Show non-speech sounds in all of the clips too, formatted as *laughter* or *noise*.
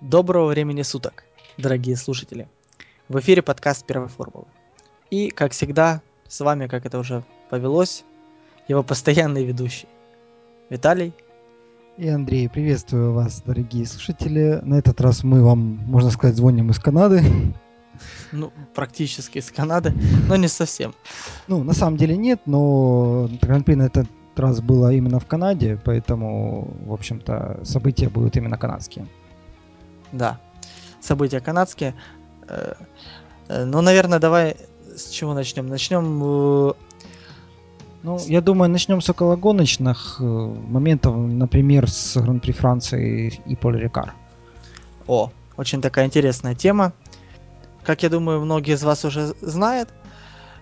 Доброго времени суток, дорогие слушатели. В эфире подкаст Первой формулы. И, как всегда, с вами, как это уже повелось, его постоянный ведущий Виталий и Андрей. Приветствую вас, дорогие слушатели. На этот раз мы вам, можно сказать, звоним из Канады. Ну, практически из Канады, но не совсем. Ну, на самом деле нет, но Гран-при на этот раз было именно в Канаде, поэтому, в общем-то, события будут именно канадские. Да, события канадские. Э, э, ну, наверное, давай с чего начнем? Начнем э, ну, я думаю, начнем с окологоночных моментов, например, с Гран-при Франции и Поль Рикар. О, очень такая интересная тема. Как я думаю, многие из вас уже знают,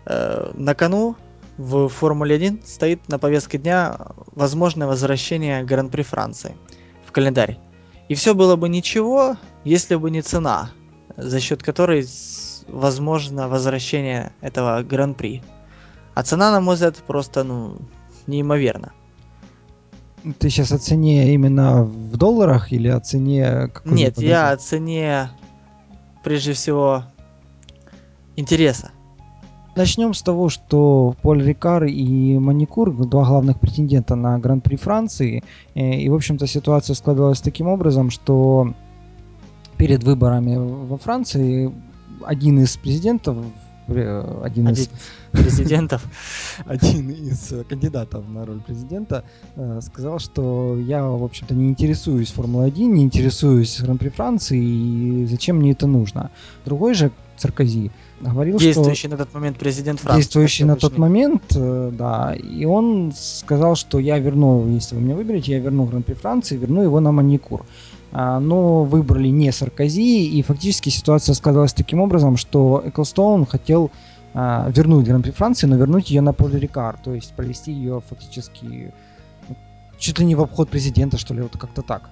на кону в Формуле 1 стоит на повестке дня возможное возвращение Гран-при Франции в календарь. И все было бы ничего, если бы не цена, за счет которой возможно возвращение этого Гран-при. А цена, на мой взгляд, просто ну, неимоверна. Ты сейчас о цене именно в долларах или о цене... Нет, я о цене, прежде всего, интереса. Начнем с того, что Поль Рикар и Маникур, два главных претендента на Гран-при Франции, э, и, в общем-то, ситуация складывалась таким образом, что перед выборами во Франции один из президентов э, один, один из президентов, *laughs* один из кандидатов на роль президента э, сказал, что я, в общем-то, не интересуюсь Формулой-1, не интересуюсь Гран-при Франции, и зачем мне это нужно. Другой же Саркози говорил, действующий что... на тот момент президент Франции. Действующий на тот момент, э, да. И он сказал, что я верну, если вы меня выберете, я верну Гран-при Франции, верну его на маникур. А, но выбрали не Саркози, и фактически ситуация складывалась таким образом, что Эклстоун хотел а, вернуть Гран-при Франции, но вернуть ее на поле Рикар, то есть провести ее фактически ну, чуть ли не в обход президента, что ли, вот как-то так.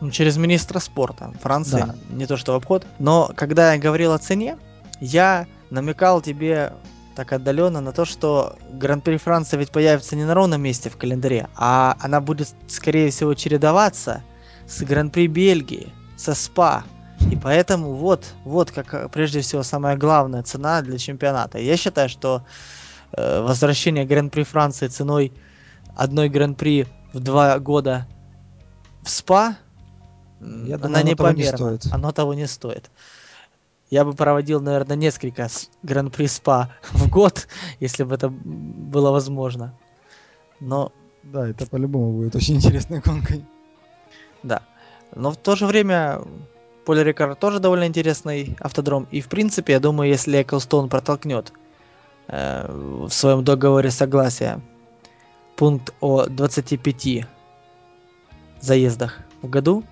Ну, через министра спорта Франции, да. не то что в обход. Но когда я говорил о цене, я намекал тебе так отдаленно на то, что Гран-при Франции ведь появится не на ровном месте в календаре, а она будет, скорее всего, чередоваться с Гран-при Бельгии, со СПА. И поэтому вот, вот как прежде всего самая главная цена для чемпионата. Я считаю, что э, возвращение Гран-при Франции ценой одной Гран-при в два года в СПА, Я думаю, она непомерна. Не оно того не стоит я бы проводил, наверное, несколько гран-при СПА в год, *laughs* если бы это было возможно. Но... Да, это по-любому будет очень интересной гонкой. Да. Но в то же время Поле Рикар тоже довольно интересный автодром. И, в принципе, я думаю, если Эклстоун протолкнет э, в своем договоре согласия пункт о 25 заездах в году,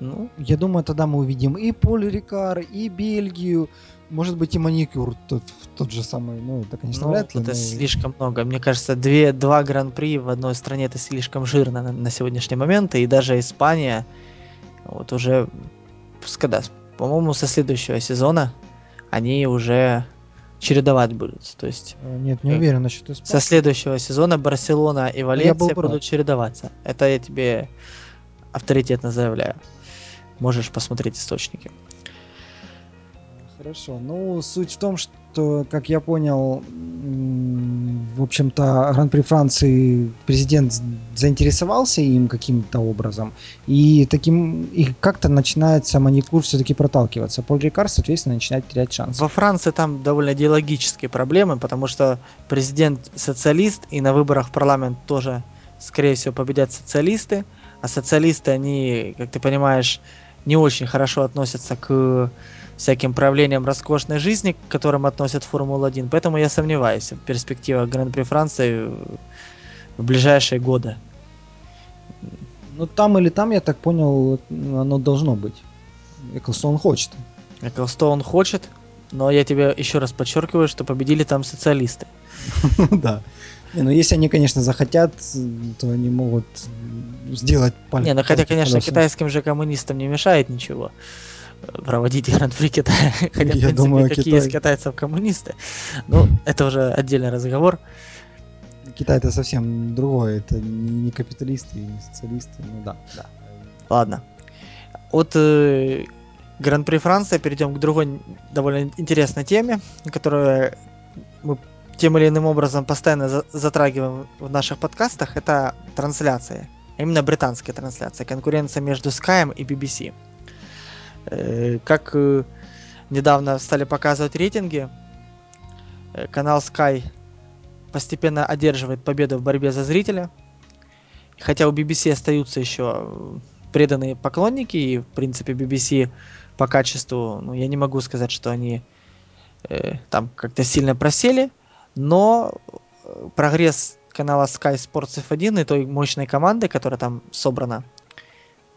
ну, я думаю, тогда мы увидим и Поль Рикар, и Бельгию, может быть, и маникюр тот, тот же самый. Ну, это, конечно, ну, вряд ли. Это но... слишком много. Мне кажется, две, два гран-при в одной стране это слишком жирно на, на сегодняшний момент. И даже Испания вот уже, когда, по-моему, со следующего сезона они уже чередовать будут. То есть... Э, нет, не уверен насчет Испании. Со следующего сезона Барселона и Валенсия будут чередоваться. Это я тебе авторитетно заявляю можешь посмотреть источники. Хорошо. Ну, суть в том, что, как я понял, в общем-то, Гран-при Франции президент заинтересовался им каким-то образом, и таким и как-то начинается маникур все-таки проталкиваться. Поль Рикар, соответственно, начинает терять шанс. Во Франции там довольно идеологические проблемы, потому что президент социалист, и на выборах в парламент тоже, скорее всего, победят социалисты, а социалисты, они, как ты понимаешь, не очень хорошо относятся к всяким проявлениям роскошной жизни, к которым относят Формула-1. Поэтому я сомневаюсь в перспективах Гран-при Франции в ближайшие годы. Ну там или там, я так понял, оно должно быть. Эклстоун хочет. Эклстоун хочет, но я тебе еще раз подчеркиваю, что победили там социалисты. *laughs* Да. Не, ну если они, конечно, захотят, то они могут сделать палец. Не, ну хотя, конечно, китайским же коммунистам не мешает ничего проводить Гран-при *laughs* Китая. Хотя, Я в принципе, думаю, какие Китай... из китайцев коммунисты. Ну, это уже отдельный разговор. Китай это совсем другое, это не капиталисты, не социалисты, ну да. да. Ладно. от э, Гран-при Франции перейдем к другой довольно интересной теме, которую мы тем или иным образом постоянно за- затрагиваем в наших подкастах. Это трансляции. Именно британская трансляция. Конкуренция между Sky и BBC. Э, как э, недавно стали показывать рейтинги, э, канал Sky постепенно одерживает победу в борьбе за зрителя. Хотя у BBC остаются еще преданные поклонники, и в принципе BBC по качеству, ну я не могу сказать, что они э, там как-то сильно просели, но прогресс канала Sky Sports F1 и той мощной команды, которая там собрана,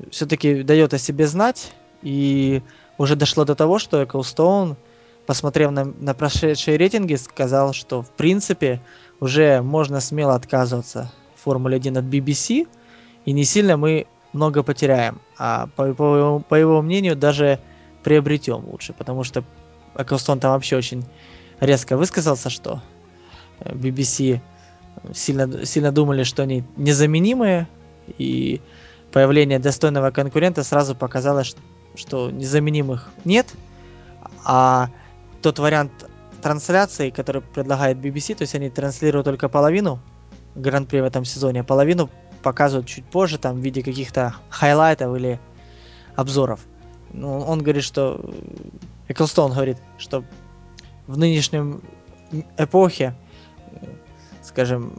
все-таки дает о себе знать, и уже дошло до того, что Ecclestone, посмотрев на, на прошедшие рейтинги, сказал, что в принципе уже можно смело отказываться в Формуле 1 от BBC, и не сильно мы много потеряем, а по, по, по его мнению даже приобретем лучше, потому что Эклстон там вообще очень резко высказался, что BBC сильно, сильно думали, что они незаменимые, и появление достойного конкурента сразу показало, что, незаменимых нет, а тот вариант трансляции, который предлагает BBC, то есть они транслируют только половину Гран-при в этом сезоне, а половину показывают чуть позже, там, в виде каких-то хайлайтов или обзоров. Ну, он говорит, что... Эклстон говорит, что в нынешнем эпохе, скажем,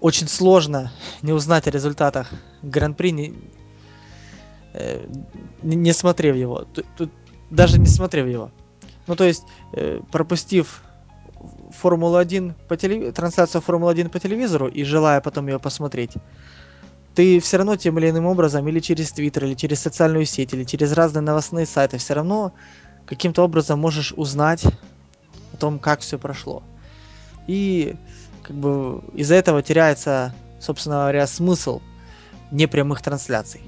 очень сложно не узнать о результатах Гран-при, не, э, не, смотрев его. Тут, тут, даже не смотрев его. Ну, то есть, э, пропустив Формулу-1 по телев... трансляцию Формулы-1 по телевизору и желая потом ее посмотреть, ты все равно тем или иным образом, или через Твиттер, или через социальную сеть, или через разные новостные сайты, все равно каким-то образом можешь узнать о том, как все прошло. И как бы из-за этого теряется, собственно говоря, смысл непрямых трансляций.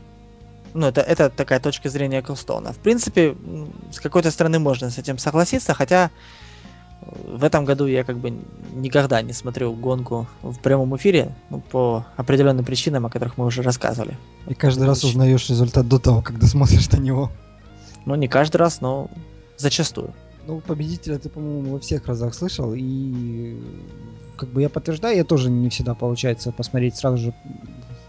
Ну, это, это такая точка зрения Колстона. В принципе, с какой-то стороны можно с этим согласиться, хотя в этом году я как бы никогда не смотрел гонку в прямом эфире ну, по определенным причинам, о которых мы уже рассказывали. И каждый раз узнаешь результат до того, когда *laughs* смотришь на него. Ну, не каждый раз, но зачастую. Ну, победителя ты, по-моему, во всех разах слышал, и как бы я подтверждаю, я тоже не всегда получается посмотреть сразу же,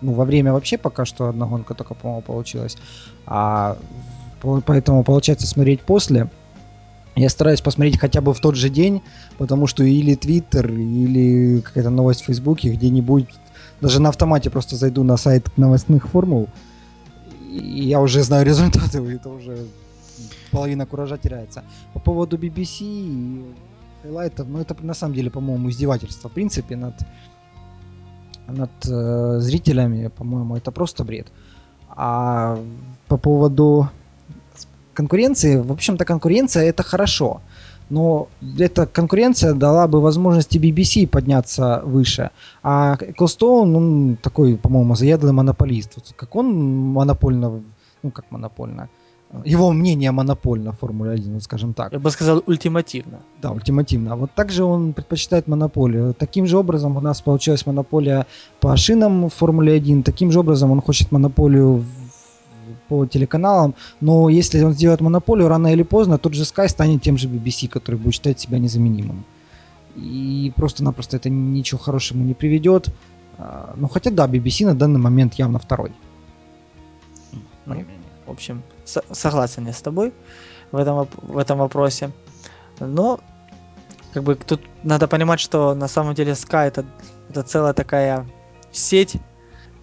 ну, во время вообще пока что одна гонка только, по-моему, получилась, а поэтому получается смотреть после, я стараюсь посмотреть хотя бы в тот же день, потому что или Твиттер, или какая-то новость в Фейсбуке, где-нибудь, даже на автомате просто зайду на сайт новостных формул, и я уже знаю результаты, и *laughs* это уже половина куража теряется. По поводу BBC хайлайтов, ну это на самом деле, по-моему, издевательство, в принципе, над, над э, зрителями, по-моему, это просто бред. А по поводу конкуренции, в общем-то, конкуренция это хорошо. Но эта конкуренция дала бы возможности BBC подняться выше. А Эклстоун, он такой, по-моему, заядлый монополист. Вот как он монопольно, ну как монопольно, его мнение монопольно в Формуле 1, вот скажем так. Я бы сказал, ультимативно. Да, ультимативно. Вот также он предпочитает монополию. Таким же образом у нас получилась монополия по шинам в Формуле 1. Таким же образом он хочет монополию по телеканалам, но если он сделает монополию, рано или поздно тот же Sky станет тем же BBC, который будет считать себя незаменимым. И просто-напросто это ничего хорошему не приведет. Ну, хотя да, BBC на данный момент явно второй. Ну, в общем, с- согласен я с тобой в этом, в этом вопросе. Но, как бы, тут надо понимать, что на самом деле Sky это, это целая такая сеть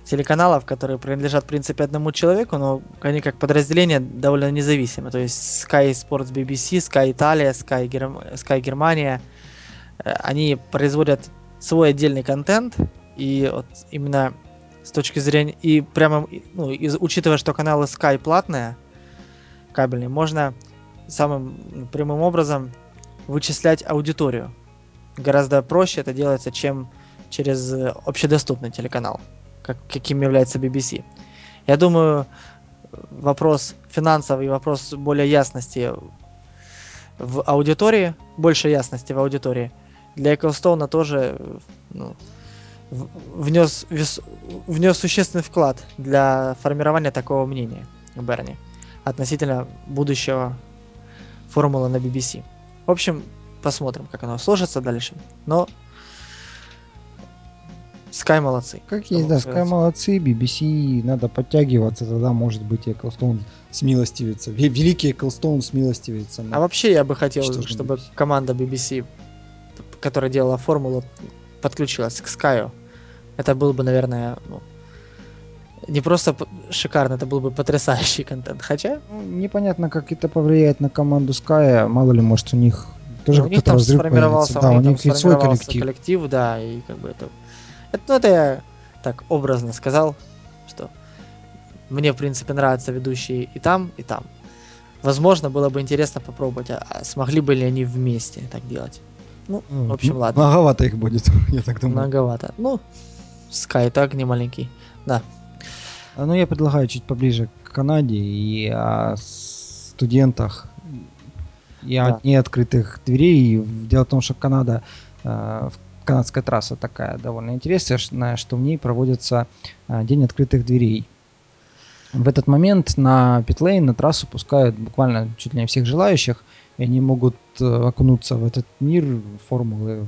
телеканалов, которые принадлежат, в принципе, одному человеку, но они как подразделение довольно независимы. То есть Sky Sports BBC, Sky Italia, Sky, Герм... Sky Германия, они производят свой отдельный контент, и вот именно с точки зрения, и прямо, ну, из, учитывая, что каналы Sky платные, кабельные, можно самым прямым образом вычислять аудиторию. Гораздо проще это делается, чем через общедоступный телеканал как, каким является BBC. Я думаю, вопрос финансовый, вопрос более ясности в аудитории, больше ясности в аудитории, для Эклстоуна тоже ну, внес, внес существенный вклад для формирования такого мнения Берни. относительно будущего формулы на BBC. В общем, посмотрим, как оно сложится дальше. Но Sky молодцы. Как есть, да, Sky молодцы, BBC надо подтягиваться, тогда может быть Эклстоун смилостивится. Великий Эклстоун смилостивится. А вообще я бы хотел, чтобы BBC. команда BBC, которая делала формулу, подключилась к Sky. Это был бы, наверное, ну, не просто шикарно, это был бы потрясающий *laughs* контент. Хотя... Ну, непонятно, как это повлияет на команду Sky. Мало ли, может, у них тоже ну, них там сформировался, да, у них, у них свой коллектив. коллектив, да, и как бы это это, ну, это я так образно сказал, что мне, в принципе, нравятся ведущие и там, и там. Возможно, было бы интересно попробовать, а, а смогли бы ли они вместе так делать. Ну, в общем, ладно. Многовато их будет, *laughs* я так думаю. Многовато. Ну, Sky так не маленький. Да. А, ну, я предлагаю чуть поближе к Канаде и о студентах и да. о неоткрытых дверей. Дело в том, что Канада э, канадская трасса такая довольно интересная, что в ней проводится а, День открытых дверей. В этот момент на питлейн, на трассу пускают буквально чуть ли не всех желающих, и они могут э, окунуться в этот мир формулы,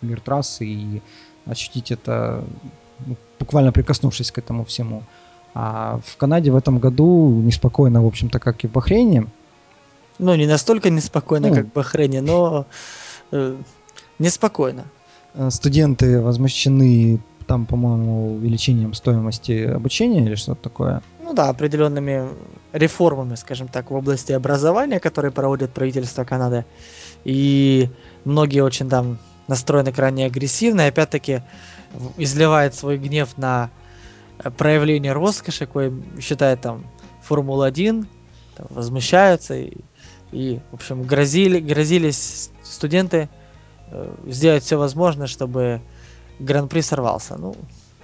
в мир трассы и ощутить это, буквально прикоснувшись к этому всему. А в Канаде в этом году неспокойно, в общем-то, как и в Бахрейне. Ну, не настолько неспокойно, ну, как в Бахрейне, но э, неспокойно. Э, студенты возмущены там, по-моему, увеличением стоимости обучения или что-то такое. Ну да, определенными реформами, скажем так, в области образования, которые проводит правительство Канады. И многие очень там настроены крайне агрессивно, и опять-таки изливает свой гнев на э, проявление роскоши, кое считает там Формула-1, возмущаются и, и, в общем, грозили, грозились студенты Э, сделать все возможное, чтобы Гран-при сорвался. Ну,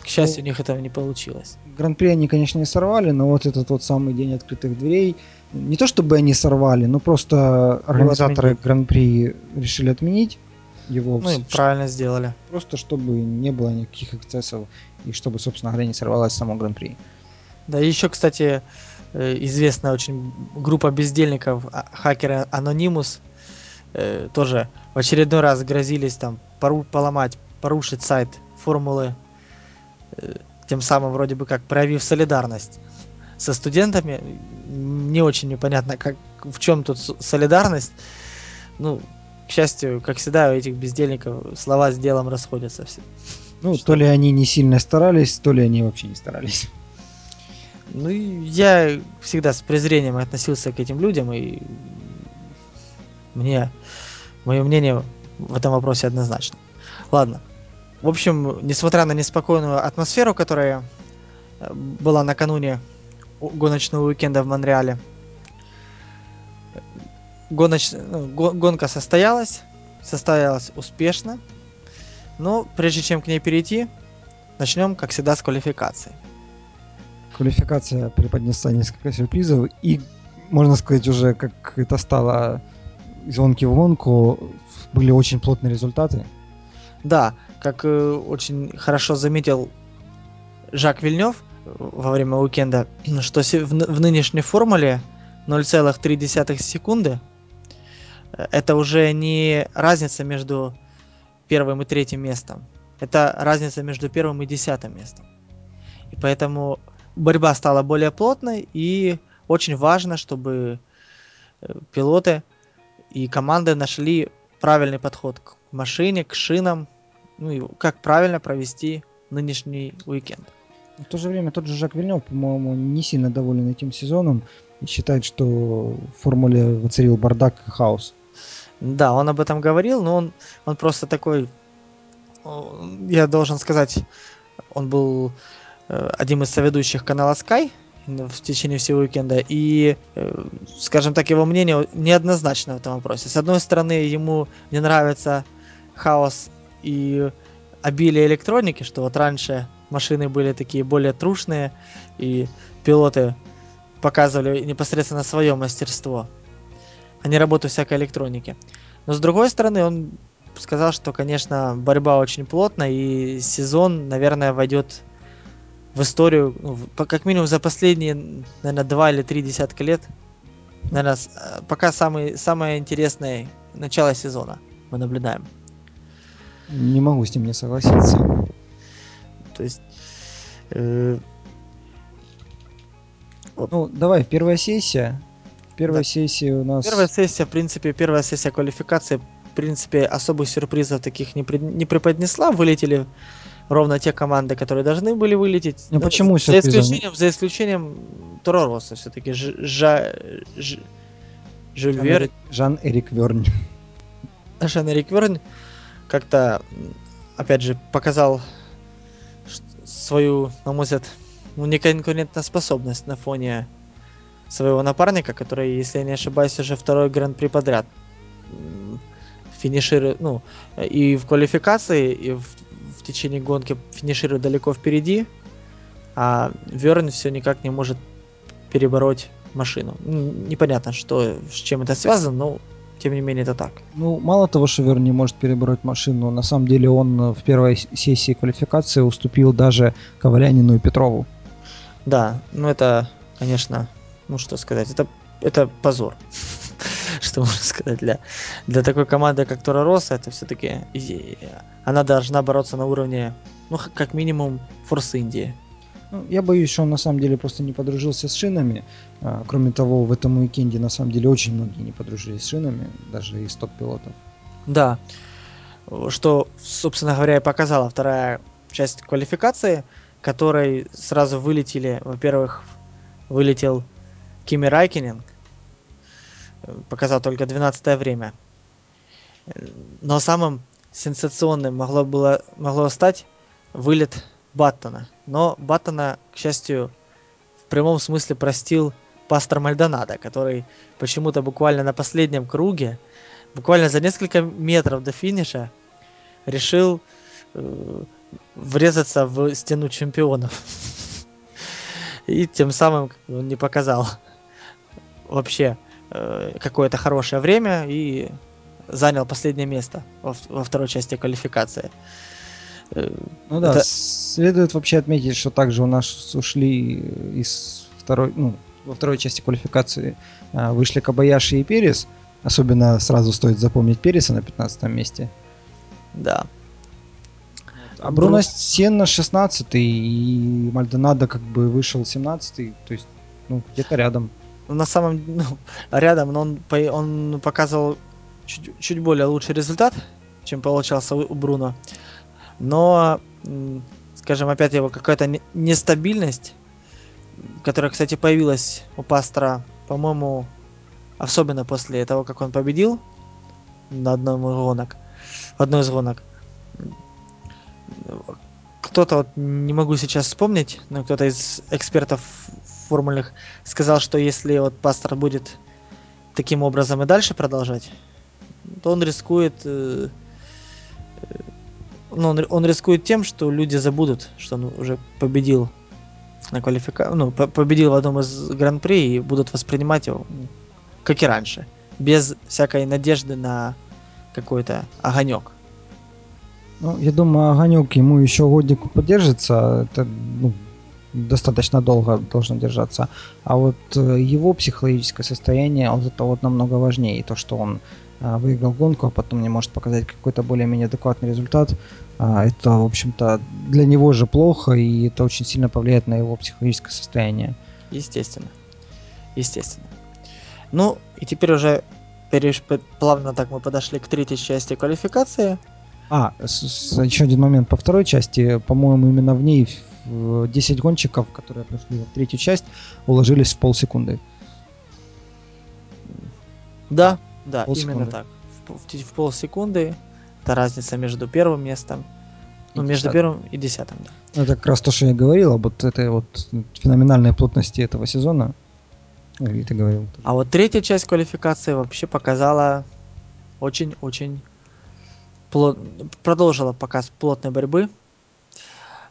к счастью, ну, у них этого не получилось. Гран-при они, конечно, не сорвали, но вот этот вот самый день открытых дверей, не то чтобы они сорвали, но просто организаторы Гран-при решили отменить его. Ну, и правильно сделали. Просто чтобы не было никаких эксцессов и чтобы, собственно говоря, не сорвалась само Гран-при. Да, еще, кстати, э, известная очень группа бездельников, а, хакеры Anonymous, э, тоже в очередной раз грозились там пору поломать, порушить сайт формулы, э, тем самым вроде бы как проявив солидарность со студентами. Не очень непонятно, как, в чем тут солидарность. Ну, к счастью, как всегда, у этих бездельников слова с делом расходятся все. Ну, Что? то ли они не сильно старались, то ли они вообще не старались. Ну, я всегда с презрением относился к этим людям, и мне, мое мнение в этом вопросе однозначно. Ладно. В общем, несмотря на неспокойную атмосферу, которая э, была накануне гоночного уикенда в Монреале, гоноч... Ну, гонка состоялась, состоялась успешно. Но прежде чем к ней перейти, начнем, как всегда, с квалификации. Квалификация преподнесла несколько сюрпризов, и, можно сказать, уже как это стало из гонки в гонку были очень плотные результаты. Да, как э, очень хорошо заметил Жак Вильнев во время уикенда, что в, в нынешней формуле 0,3 секунды это уже не разница между первым и третьим местом. Это разница между первым и десятым местом. И поэтому борьба стала более плотной, и очень важно, чтобы э, пилоты и команды нашли правильный подход к машине, к шинам, ну и как правильно провести нынешний уикенд. В то же время тот же Жак Вильнев, по-моему, не сильно доволен этим сезоном и считает, что в формуле воцарил бардак и хаос. Да, он об этом говорил, но он, он просто такой, я должен сказать, он был э, одним из соведущих канала Sky, в течение всего уикенда. И, э, скажем так, его мнение неоднозначно в этом вопросе. С одной стороны, ему не нравится хаос и обилие электроники, что вот раньше машины были такие более трушные, и пилоты показывали непосредственно свое мастерство, а не работу всякой электроники. Но с другой стороны, он сказал, что, конечно, борьба очень плотная, и сезон, наверное, войдет в историю, ну, как минимум за последние, наверное, два или три десятка лет наверное, э, пока самый, самое интересное начало сезона мы наблюдаем. Не могу с ним не согласиться. То есть... Э... Ну, давай, первая сессия. Первая да. сессия у нас... Первая сессия, в принципе, первая сессия квалификации, в принципе, особых сюрпризов таких не, при... не преподнесла. Вылетели ровно те команды, которые должны были вылететь. Ну, почему за исключением, за исключением Торороса все-таки. Жа... Ж... Жюль Верн. Жан-Эрик Верн. Жан-Эрик Верн как-то, опять же, показал свою, на мой взгляд, ну, неконкурентоспособность на фоне своего напарника, который, если я не ошибаюсь, уже второй гран-при подряд финиширует, ну, и в квалификации, и в, в течение гонки финиширует далеко впереди, а Верн все никак не может перебороть машину. Непонятно, что, с чем это связано, но тем не менее это так. Ну, мало того, что Вер не может перебороть машину, на самом деле он в первой сессии квалификации уступил даже Ковалянину и Петрову. Да, ну это, конечно, ну что сказать, это, это позор. *laughs* что можно сказать, для, для такой команды, как Тора Росса, это все-таки она должна бороться на уровне, ну, как минимум, Форс Индии. Ну, я боюсь, что он на самом деле просто не подружился с шинами. А, кроме того, в этом уикенде на самом деле очень многие не подружились с шинами, даже из топ-пилотов. Да. Что, собственно говоря, и показала вторая часть квалификации, которой сразу вылетели, во-первых, вылетел Кими Райкинен, показал только 12 время. Но самым сенсационным могло, было, могло стать вылет Баттона. Но Баттона, к счастью, в прямом смысле простил пастор Мальдонадо, который почему-то буквально на последнем круге, буквально за несколько метров до финиша, решил э, врезаться в стену чемпионов. *laughs* И тем самым он не показал вообще э, какое-то хорошее время и занял последнее место во, во второй части квалификации. Э, ну да, это... следует вообще отметить, что также у нас ушли из второй, ну, во второй части квалификации а, вышли Кабаяши и Перес. Особенно сразу стоит запомнить Переса на 15 месте. Да. А Бруно Сенна 16 и Мальдонадо как бы вышел 17 то есть, ну, где-то рядом. Ну, на самом ну, рядом, но он, он показывал чуть, чуть более лучший результат, чем получался у Бруно но, скажем, опять его какая-то нестабильность, которая, кстати, появилась у Пастора, по-моему, особенно после того, как он победил на одном из гонок, одной из гонок. Кто-то, вот, не могу сейчас вспомнить, но кто-то из экспертов формульных сказал, что если вот Пастор будет таким образом и дальше продолжать, то он рискует э, ну, он, он рискует тем, что люди забудут, что он уже победил на квалификации, ну, победил в одном из гран-при и будут воспринимать его как и раньше, без всякой надежды на какой-то огонек. Ну, я думаю, огонек ему еще годик поддержится. Это ну, достаточно долго должно держаться. А вот э, его психологическое состояние, вот это вот намного важнее. И то, что он а, выиграл гонку, а потом не может показать какой-то более-менее адекватный результат, а, это, в общем-то, для него же плохо, и это очень сильно повлияет на его психологическое состояние. Естественно. Естественно. Ну, и теперь уже переш... плавно так мы подошли к третьей части квалификации. А, с, с, еще один момент по второй части. По-моему, именно в ней 10 гонщиков, которые прошли в третью часть, уложились в полсекунды. Да, да, полсекунды. именно так. В, в, в полсекунды. Это разница между первым местом, ну, между первым и десятым, да. Ну, это как раз то, что я говорил, об вот этой вот феноменальной плотности этого сезона. Ну, и ты говорил. Тоже. А вот третья часть квалификации вообще показала очень-очень плот... продолжила показ плотной борьбы.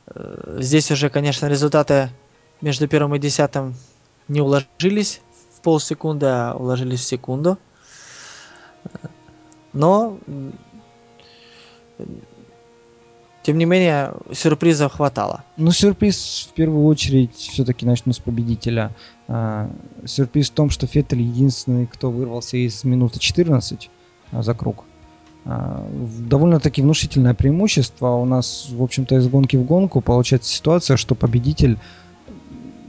Э, здесь уже, конечно, результаты между первым и десятым не уложились в полсекунды, а уложились в секунду. Но тем не менее, сюрпризов хватало. Ну, сюрприз в первую очередь все-таки начну с победителя. А, сюрприз в том, что Феттель единственный, кто вырвался из минуты 14 а, за круг. А, довольно-таки внушительное преимущество. У нас, в общем-то, из гонки в гонку получается ситуация, что победитель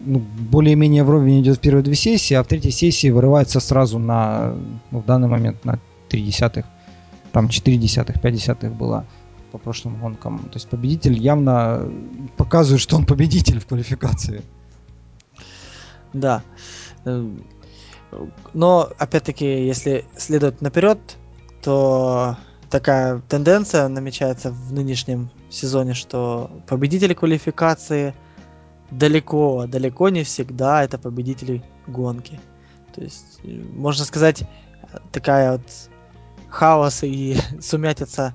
ну, более-менее вровень идет в первые две сессии, а в третьей сессии вырывается сразу на, ну, в данный момент на 3 десятых, там 4 десятых, 5 десятых было по прошлым гонкам. То есть победитель явно показывает, что он победитель в квалификации. Да. Э, но, опять-таки, если следовать наперед, то такая тенденция намечается в нынешнем сезоне, что победители квалификации далеко, далеко не всегда это победители гонки. То есть, э, можно сказать, такая вот хаос и *laughs* сумятица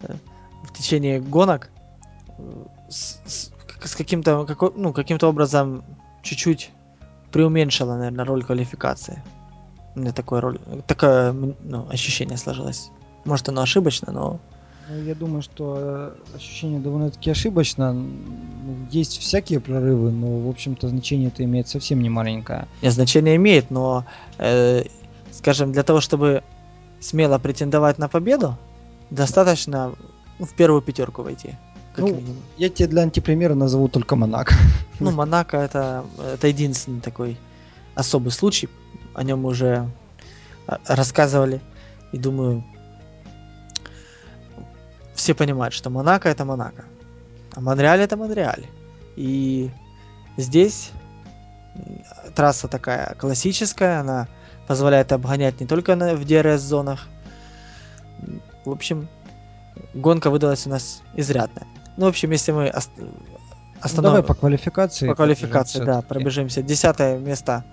э, в течение гонок с, с, с каким-то какой, ну, каким-то образом чуть-чуть преуменьшила, наверное, роль квалификации. У меня такое, роль, такое ну, ощущение сложилось. Может, оно ошибочно, но... Ну, я думаю, что э, ощущение довольно-таки ошибочно. Есть всякие прорывы, но, в общем-то, значение это имеет совсем не маленькое. Нет, значение имеет, но, э, скажем, для того, чтобы смело претендовать на победу, достаточно ну, в первую пятерку войти. Как ну, минимум. я тебе для антипримера назову только Монако. *laughs* Ну, Монако это, это единственный такой особый случай. О нем уже а, рассказывали. И думаю, все понимают, что Монако это Монако. А Монреаль это Монреаль. И здесь трасса такая классическая, она позволяет обгонять не только в DRS-зонах. В общем, гонка выдалась у нас изрядная. Ну, в общем, если мы ост... остановим... Ну, давай по квалификации. По квалификации, да, пробежимся. Десятое место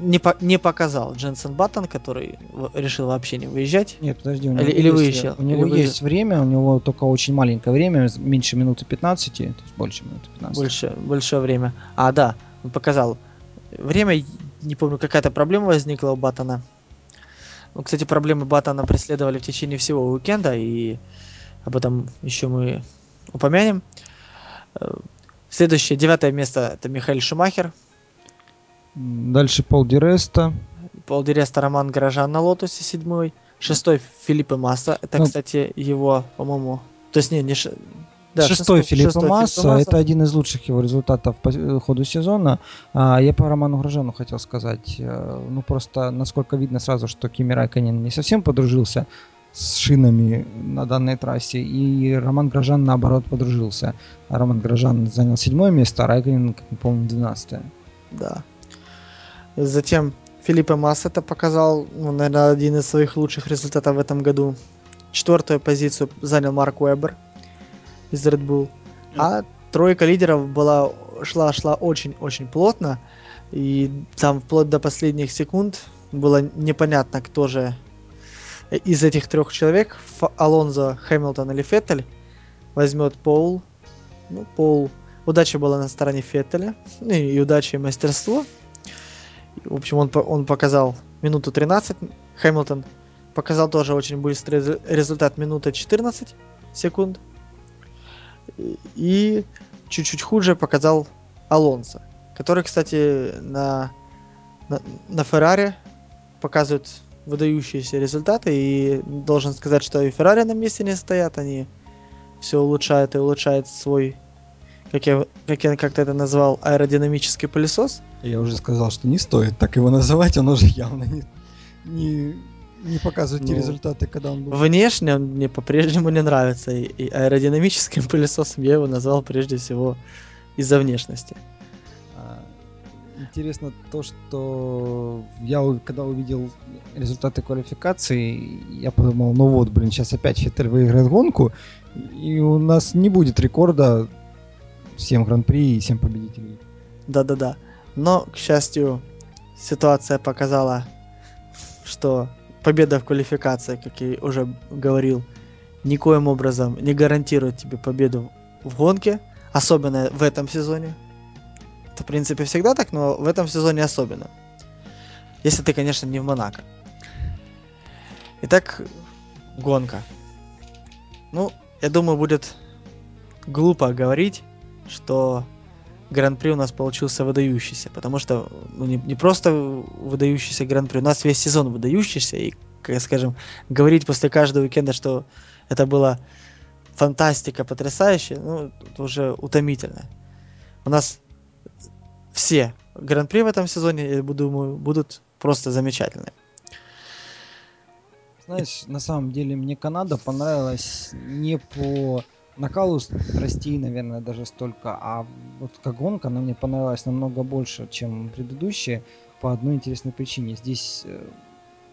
не, по, не показал Дженсен Баттон, который решил вообще не выезжать. Нет, подожди, у него, или, или выезжал. У него или есть вы... время, у него только очень маленькое время, меньше минуты 15, то есть больше минуты 15. Больше, большое время. А, да, он показал. Время, не помню, какая-то проблема возникла у Баттона. Ну, кстати, проблемы Баттона преследовали в течение всего уикенда, и об этом еще мы упомянем. Э, следующее, девятое место, это Михаил Шумахер. Дальше Пол ди Реста. Пол ди Реста, Роман Грожан на Лотусе, седьмой. Шестой Фелипе Масса. Это, ну, кстати, его, по-моему... То есть, не, не, да, шестой, Фелипе Масса, это один из лучших его результатов по ходу сезона. А, я по Роману Грожану хотел сказать, э, ну просто насколько видно сразу, что Кими Райконен не совсем подружился с шинами на данной трассе, и Роман Грожан наоборот подружился. Роман Грожан занял седьмое место, а мы помним, двенадцатое. Да. Затем Филиппе это показал, ну, наверное, один из своих лучших результатов в этом году. Четвертую позицию занял Марк Уэбер из Red Bull. А тройка лидеров была шла шла очень-очень плотно. И там вплоть до последних секунд было непонятно, кто же из этих трех человек, Алонзо, Хэмилтон или Феттель, возьмет Пол. Ну, Пол. Удача была на стороне Феттеля. Ну, и удача, и мастерство. В общем, он, он показал минуту 13. Хэмилтон показал тоже очень быстрый результат минута 14 секунд. И чуть-чуть хуже показал Алонсо, который, кстати, на, на, на Феррари показывает выдающиеся результаты. И должен сказать, что и Феррари на месте не стоят, они все улучшают и улучшают свой, как я, как я как-то это назвал, аэродинамический пылесос. Я уже сказал, что не стоит так его называть, он уже явно не, не не показывают ну, те результаты, когда он был. Внешне он мне по-прежнему не нравится. И, и аэродинамическим *laughs* пылесосом я его назвал прежде всего из-за внешности. А, интересно то, что я когда увидел результаты квалификации, я подумал, ну вот, блин, сейчас опять Феттель выиграет гонку, и у нас не будет рекорда 7 гран-при и 7 победителей. Да-да-да. Но, к счастью, ситуация показала, что победа в квалификации, как я уже говорил, никоим образом не гарантирует тебе победу в гонке, особенно в этом сезоне. Это, в принципе, всегда так, но в этом сезоне особенно. Если ты, конечно, не в Монако. Итак, гонка. Ну, я думаю, будет глупо говорить, что Гран-при у нас получился выдающийся, потому что ну, не, не просто выдающийся Гран-при, у нас весь сезон выдающийся, и, как скажем, говорить после каждого уикенда, что это было фантастика потрясающая, ну, это уже утомительно. У нас все Гран-при в этом сезоне, я думаю, будут просто замечательные. Знаешь, на самом деле мне Канада понравилась не по накалу страстей, наверное, даже столько, а вот как гонка она мне понравилась намного больше, чем предыдущие, по одной интересной причине. Здесь э,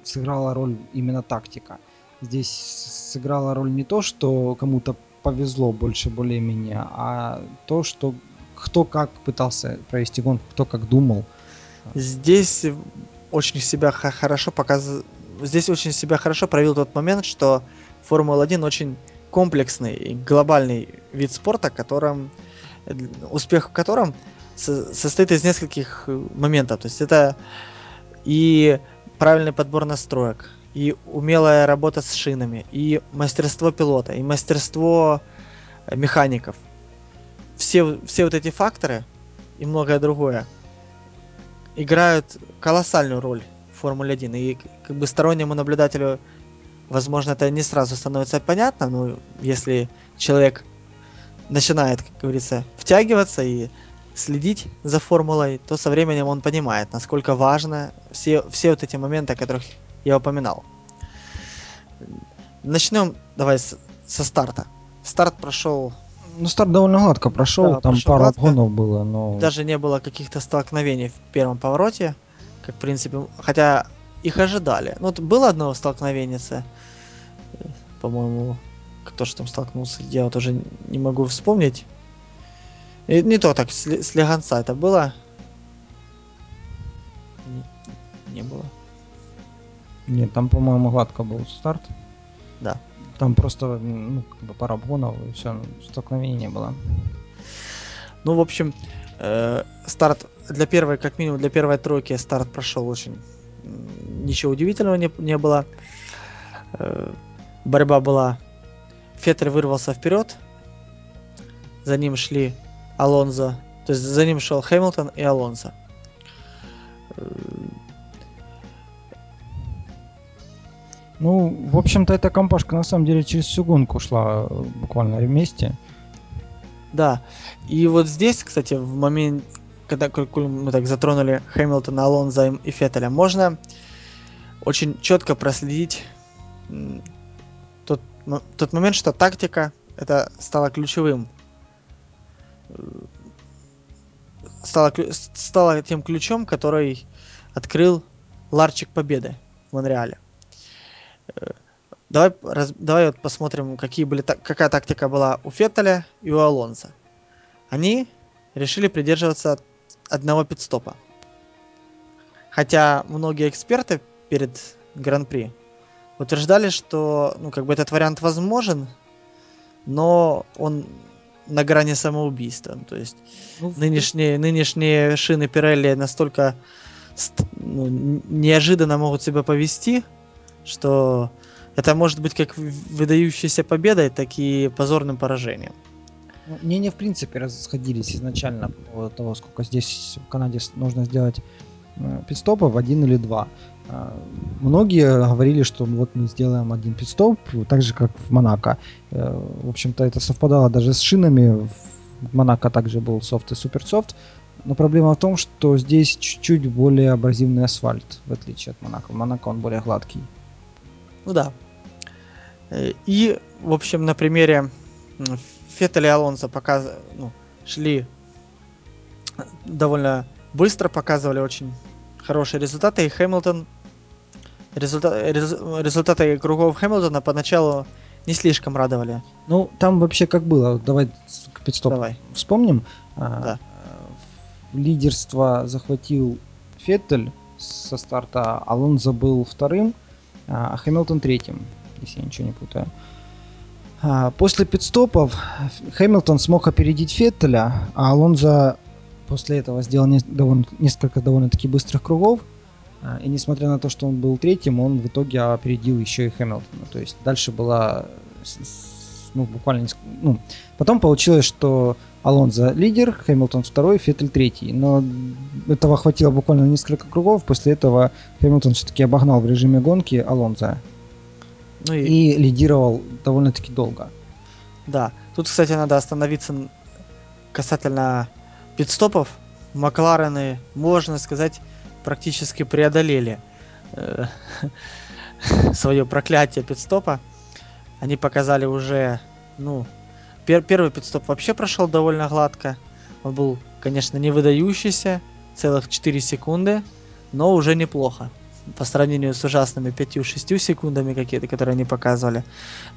сыграла роль именно тактика. Здесь сыграла роль не то, что кому-то повезло больше более-менее, а то, что кто как пытался провести гонку, кто как думал. Здесь очень себя хорошо показывает здесь очень себя хорошо проявил тот момент, что Формула-1 очень комплексный глобальный вид спорта, которым, успех в котором состоит из нескольких э, моментов. То есть это и правильный подбор настроек, и умелая работа с шинами, и мастерство пилота, и мастерство э, механиков. Все, все вот эти факторы и многое другое играют колоссальную роль Формуле 1. И как бы стороннему наблюдателю, возможно, это не сразу становится понятно, но если человек начинает, как говорится, втягиваться и следить за формулой, то со временем он понимает, насколько важно все, все вот эти моменты, о которых я упоминал. Начнем, давай, с, со старта. Старт прошел... Ну, старт довольно гладко прошел, да, там прошел пару гладко. обгонов было, но... Даже не было каких-то столкновений в первом повороте как в принципе, хотя их ожидали. Ну, вот было одно столкновение, по-моему, кто же там столкнулся, я вот уже не могу вспомнить. И не то так, с, с Леганца это было? Не, не было. Нет, там, по-моему, гладко был старт. Да. Там просто, ну, как бы пара обгонов, и все, столкновений не было. Ну, в общем, э, старт для первой, как минимум для первой тройки старт прошел очень ничего удивительного не, не было. Э, борьба была. Феттель вырвался вперед. За ним шли Алонзо. То есть за ним шел Хэмилтон и Алонзо. Ну, в общем-то, эта компашка на самом деле через всю гонку шла э, буквально вместе. Да. И вот здесь, кстати, в момент, когда мы так затронули Хэмилтона, Алонза и Феттеля, можно очень четко проследить тот, тот момент, что тактика это стало ключевым. Стало, стало тем ключом, который открыл ларчик победы в Монреале. Давай, раз, давай вот посмотрим, какие были, какая тактика была у Феттеля и у Алонса. Они решили придерживаться одного пидстопа. Хотя многие эксперты перед Гран-при утверждали, что ну, как бы этот вариант возможен, но он на грани самоубийства. То есть ну, нынешние, нынешние шины Пирелли настолько ну, неожиданно могут себя повести, что это может быть как выдающейся победой, так и позорным поражением. Мнения, в принципе, расходились изначально по того, сколько здесь в Канаде нужно сделать э, пидстопов, один или два. А, многие говорили, что вот мы сделаем один пидстоп, так же, как в Монако. Э, в общем-то, это совпадало даже с шинами. В Монако также был софт и суперсофт. Но проблема в том, что здесь чуть-чуть более абразивный асфальт, в отличие от Монако. В Монако он более гладкий. Ну да. Э, и, в общем, на примере Феттель и Алонсо показ... ну, шли довольно быстро, показывали очень хорошие результаты, и Хэмилтон результат... результаты кругов Хэмилтона поначалу не слишком радовали. Ну, там вообще как было? Давай пидстоп Давай. вспомним. А, да. Лидерство захватил Феттель со старта, Алонсо был вторым, а Хэмилтон третьим, если я ничего не путаю. А, после пидстопов Хэмилтон смог опередить Феттеля, а Алонзо после этого сделал довольно, несколько довольно-таки быстрых кругов. А, и несмотря на то, что он был третьим, он в итоге опередил еще и Хэмилтона. То есть дальше была ну, буквально, ну, потом получилось, что Алонзо лидер, Хэмилтон второй, Феттель третий. Но этого хватило буквально несколько кругов. После этого Хэмилтон все-таки обогнал в режиме гонки Алонзо. Ну и... и лидировал довольно-таки долго. Да. Тут, кстати, надо остановиться касательно пидстопов. Макларены, можно сказать, практически преодолели э, *laughs* свое проклятие пидстопа. Они показали уже, ну, Пер- первый пидстоп вообще прошел довольно гладко. Он был, конечно, не выдающийся, целых 4 секунды, но уже неплохо по сравнению с ужасными 5-6 секундами какие-то, которые они показывали.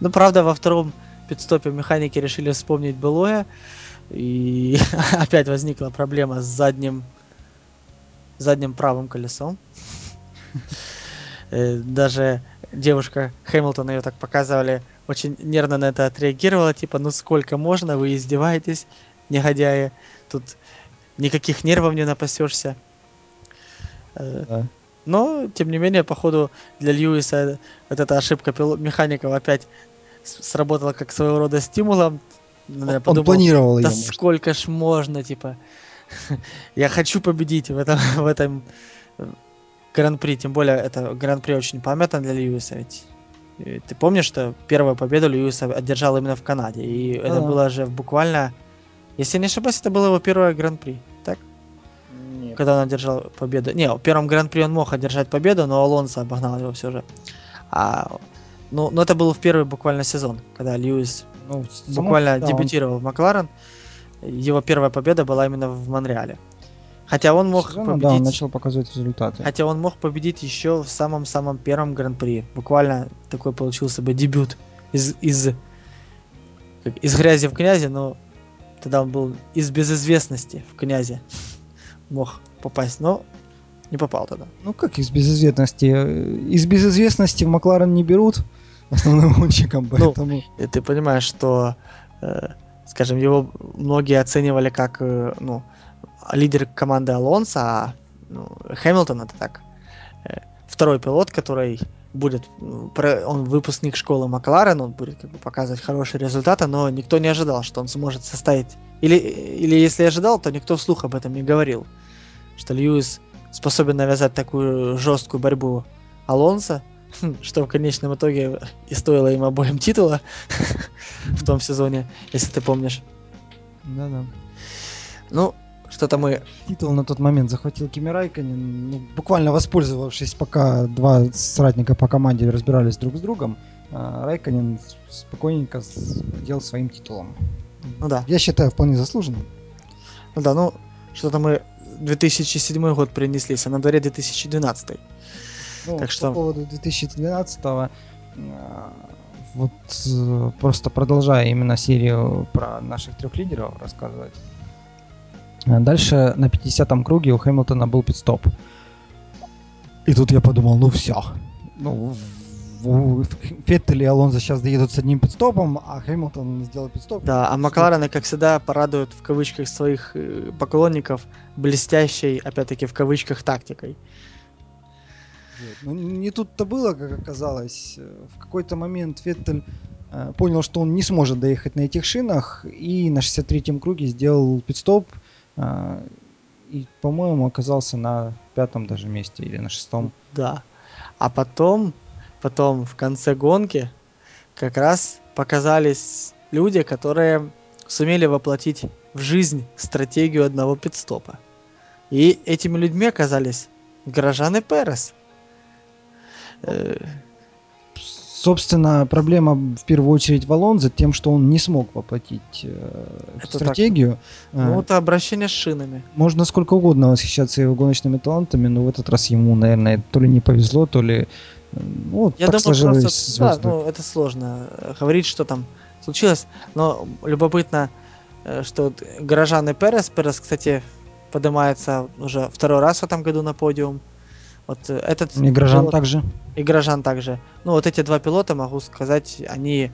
Но правда во втором пидстопе механики решили вспомнить былое, и *laughs* опять возникла проблема с задним задним правым колесом. Э, даже девушка Хэмилтона ее так показывали очень нервно на это отреагировала, типа, ну сколько можно, вы издеваетесь, негодяи, тут никаких нервов не напасешься. Э. Но, тем не менее, походу, для Льюиса вот эта ошибка механиков опять сработала как своего рода стимулом. Он подумал, планировал да ее. сколько ж можно, типа. *laughs* Я хочу победить в этом, *laughs* в этом э, гран-при. Тем более, это гран-при очень памятно для Льюиса, ведь ты помнишь, что первую победу Льюис одержал именно в Канаде? И а это было же буквально... Если не ошибаюсь, это было его первое гран-при. Когда он одержал победу. Не, в первом гран-при он мог одержать победу, но Алонсо обогнал его все же. А, ну, но это был в первый буквально сезон, когда Льюис ну, буквально да, дебютировал он... в Макларен. Его первая победа была именно в Монреале. Хотя он мог Сезона, победить... Да, он начал показывать результаты. Хотя он мог победить еще в самом-самом первом гран-при. Буквально такой получился бы дебют из, из, из грязи в князе, но тогда он был из безызвестности в князе. *laughs* Мог попасть, но не попал тогда. Ну как из безызвестности? Из безызвестности в Макларен не берут основным гонщиком, ну, поэтому... Ну, ты понимаешь, что, э, скажем, его многие оценивали как, э, ну, лидер команды Алонса, а ну, Хэмилтон это так, э, второй пилот, который будет, он выпускник школы Макларен, он будет как бы показывать хорошие результаты, но никто не ожидал, что он сможет составить, или, или если ожидал, то никто вслух об этом не говорил, что Льюис способен навязать такую жесткую борьбу Алонса, *laughs* что в конечном итоге и стоило им обоим титула *laughs* в том сезоне, если ты помнишь. Да-да. Ну, что-то мы... Титул на тот момент захватил Кими Райконен, ну, буквально воспользовавшись, пока два соратника по команде разбирались друг с другом, а Райконен спокойненько делал своим титулом. Ну да. Я считаю, вполне заслуженным. Ну да, ну, что-то мы 2007 год принеслись, а на дворе 2012. Ну, так что... По поводу 2012 а, вот э, просто продолжая именно серию про наших трех лидеров рассказывать. А дальше на 50-м круге у Хэмилтона был пидстоп. И тут я подумал, ну все. Ну, Феттель и Алонзо сейчас доедут с одним пидстопом, а Хэмилтон сделает пидстоп. Да, а Макларены, как всегда, порадуют в кавычках своих э, поклонников блестящей, опять-таки, в кавычках тактикой. Ну, не тут-то было, как оказалось. В какой-то момент Феттель э, понял, что он не сможет доехать на этих шинах, и на 63-м круге сделал пидстоп, а, и, по-моему, оказался на пятом даже месте или на шестом. Да. А потом, потом в конце гонки как раз показались люди, которые сумели воплотить в жизнь стратегию одного пидстопа. И этими людьми оказались Горожан и Перес. Э, Собственно, проблема в первую очередь в Алонзо тем, что он не смог воплотить э, это стратегию. Так. Ну, это обращение с шинами. Можно сколько угодно восхищаться его гоночными талантами, но в этот раз ему, наверное, то ли не повезло, то ли... Ну, Я так думаю, просто, да, ну, это сложно говорить, что там случилось. Но любопытно, э, что горожан и Перес, Перес, кстати, поднимается уже второй раз в этом году на подиум. Вот э, этот и Грожан пилот, также. И Грожан также. Ну, вот эти два пилота, могу сказать, они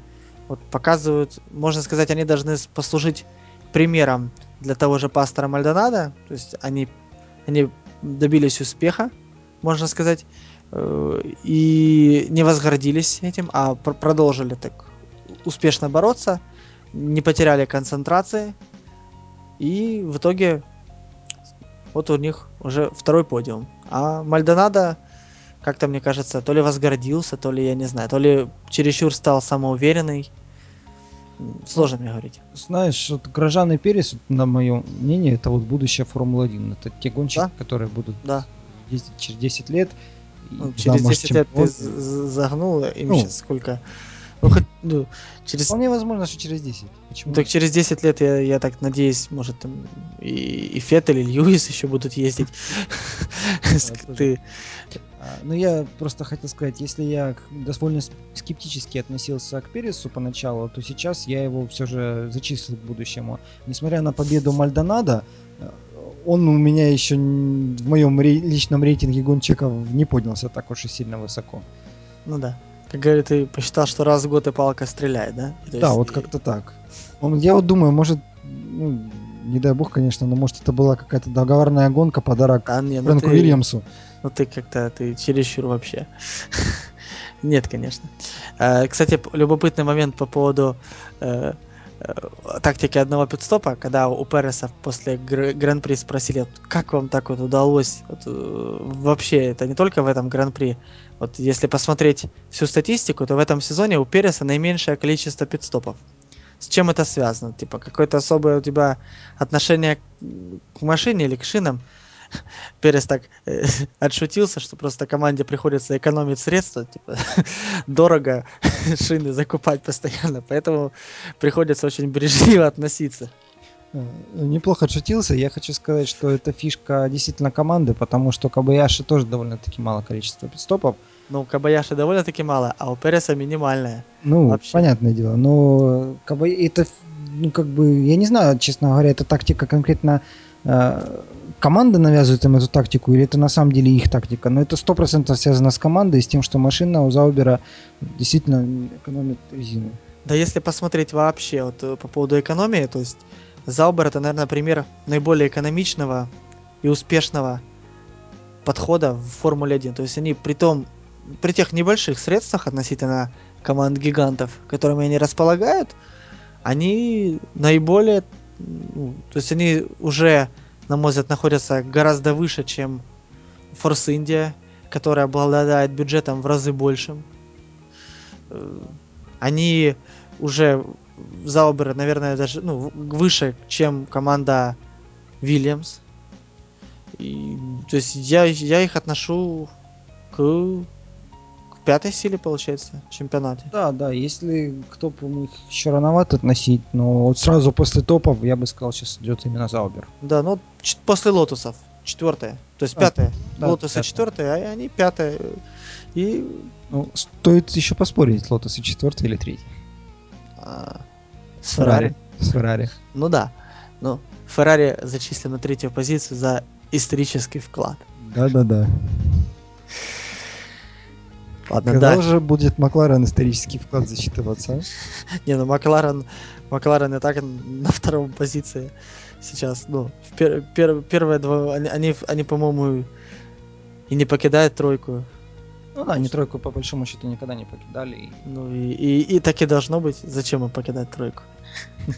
вот показывают, можно сказать, они должны послужить примером для того же пастора Мальдонада. То есть они, они добились успеха, можно сказать, э, и не возгордились этим, а продолжили так успешно бороться, не потеряли концентрации, и в итоге вот у них уже второй подиум. А Мальдонадо, как-то мне кажется, то ли возгордился, то ли, я не знаю, то ли чересчур стал самоуверенный. Сложно мне говорить. Знаешь, вот Грожан и Перес, на мое мнение, это вот будущее Формулы-1. Это те гонщики, да? которые будут да. ездить через 10 лет. Ну, через да, 10 лет ты загнул им ну, сейчас сколько? Ну, хоть, ну, через... Вполне возможно, что через 10. Почему? Так через 10 лет, я, я так надеюсь, может, там и, и Феттель, и Льюис еще будут ездить. *laughs* Ты... А, ну, я просто хотел сказать, если я довольно скептически относился к Пересу поначалу, то сейчас я его все же зачислил к будущему. Несмотря на победу Мальдонада, э, он у меня еще в моем личном рейтинге гонщиков не поднялся так уж и сильно высоко. Ну да. Как говорит, ты посчитал, что раз в год и палка стреляет, да? То да, вот как-то так. Он, я вот думаю, может, ну, не дай бог, конечно, но может это была какая-то договорная гонка, подарок а, не, ну Фрэнку ты, Вильямсу. Ну ты как-то, ты чересчур вообще. *laughs* Нет, конечно. А, кстати, любопытный момент по поводу э, э, тактики одного пидстопа, когда у Переса после Гран-при спросили, как вам так вот удалось, вот, э, вообще это не только в этом Гран-при, вот если посмотреть всю статистику, то в этом сезоне у Переса наименьшее количество пидстопов. С чем это связано? Типа какое-то особое у тебя отношение к машине или к шинам? *laughs* Перес так э, *laughs* отшутился, что просто команде приходится экономить средства, типа *laughs* дорого шины закупать постоянно, поэтому приходится очень бережливо относиться. Э, неплохо отшутился. Я хочу сказать, что это фишка действительно команды, потому что Кабаяши тоже довольно-таки мало количества пидстопов. Ну, Кабаяши довольно-таки мало, а у Переса минимальное. Ну, Вообще. понятное дело. Но Кабай... это, ну, как бы, я не знаю, честно говоря, это тактика конкретно э, команда навязывает им эту тактику, или это на самом деле их тактика. Но это сто процентов связано с командой, с тем, что машина у Заубера действительно экономит резину. Да если посмотреть вообще вот э, по поводу экономии, то есть Заубер это, наверное, пример наиболее экономичного и успешного подхода в Формуле 1. То есть они при том, при тех небольших средствах относительно команд гигантов, которыми они располагают, они наиболее, ну, то есть они уже, на мой взгляд, находятся гораздо выше, чем Force India, которая обладает бюджетом в разы большим. Э, они уже Заубера, наверное, даже ну, выше, чем команда Вильямс. И, то есть я, я их отношу к пятой силе, получается, в чемпионате. Да, да, если к топу их еще рановато относить, но вот сразу после топов, я бы сказал, сейчас идет именно Заубер. Да, ну после Лотусов, четвертая, то есть а, пятая. Да, Лотусы четвертая, а они пятая. И... Ну, стоит еще поспорить, Лотусы четвертый или третий. А, с Феррари. С Феррари. Ну да. Ну, Феррари зачислен на третью позицию за исторический вклад. Да-да-да. Ладно, Когда да. уже будет Макларен исторический вклад засчитываться? А? Не, ну Макларен, Макларен и так на втором позиции сейчас. Ну, пер, пер, первые два, они, они, они по-моему, и не покидают тройку. Ну да, они тройку по большому счету никогда не покидали. Ну и, и, и так и должно быть. Зачем им покидать тройку? *laughs*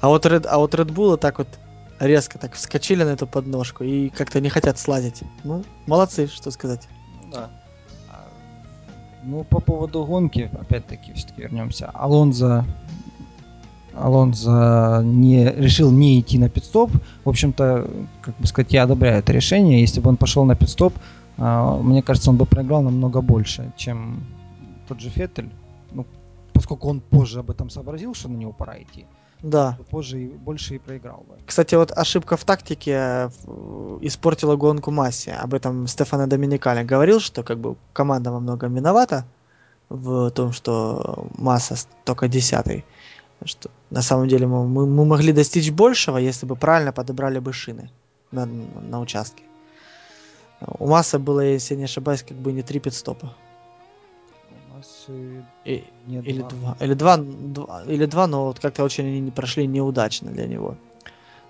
А вот Red, а вот Red Bull так вот резко так вскочили на эту подножку и как-то не хотят слазить. Ну, молодцы, что сказать. Да. Ну, по поводу гонки, опять-таки, все-таки вернемся. Алонзо Алонзо не, решил не идти на пидстоп. В общем-то, как бы сказать, я одобряю это решение. Если бы он пошел на пидстоп, а, мне кажется, он бы проиграл намного больше, чем тот же Феттель. Ну, поскольку он позже об этом сообразил, что на него пора идти. Да. Позже и больше и проиграл бы. Кстати, вот ошибка в тактике э, испортила гонку Массе. Об этом Стефано Доминикали говорил, что как бы команда во многом виновата в том, что Масса только десятый. Что на самом деле мы, мы могли достичь большего, если бы правильно подобрали бы шины на, на участке. У Масса было, если не ошибаюсь, как бы не три пидстопа. У И, не или два. Или два, два, или два, но вот как-то очень они прошли неудачно для него.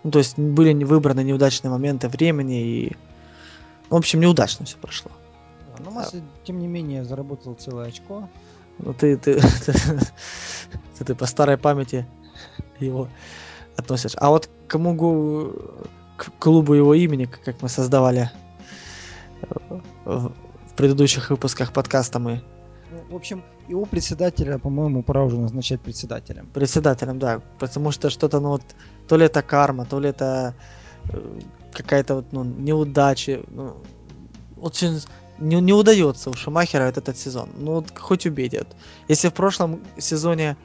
Ну, то есть были не выбраны неудачные моменты времени и... Ну, в общем, неудачно все прошло. Да, но Масса, тем не менее, заработал целое очко. Ну ты, ты, *laughs* ты, ты, ты по старой памяти его относишь. А вот кому гу, к клубу его имени, как мы создавали э, в предыдущих выпусках подкаста мы. В общем, его председателя, по-моему, пора уже назначать председателем. Председателем, да. Потому что что-то, ну вот, то ли это карма, то ли это э, какая-то вот, ну, неудача. Ну, очень не, не удается у Шумахера вот этот сезон. Ну, вот хоть. Вот. Если в прошлом сезоне,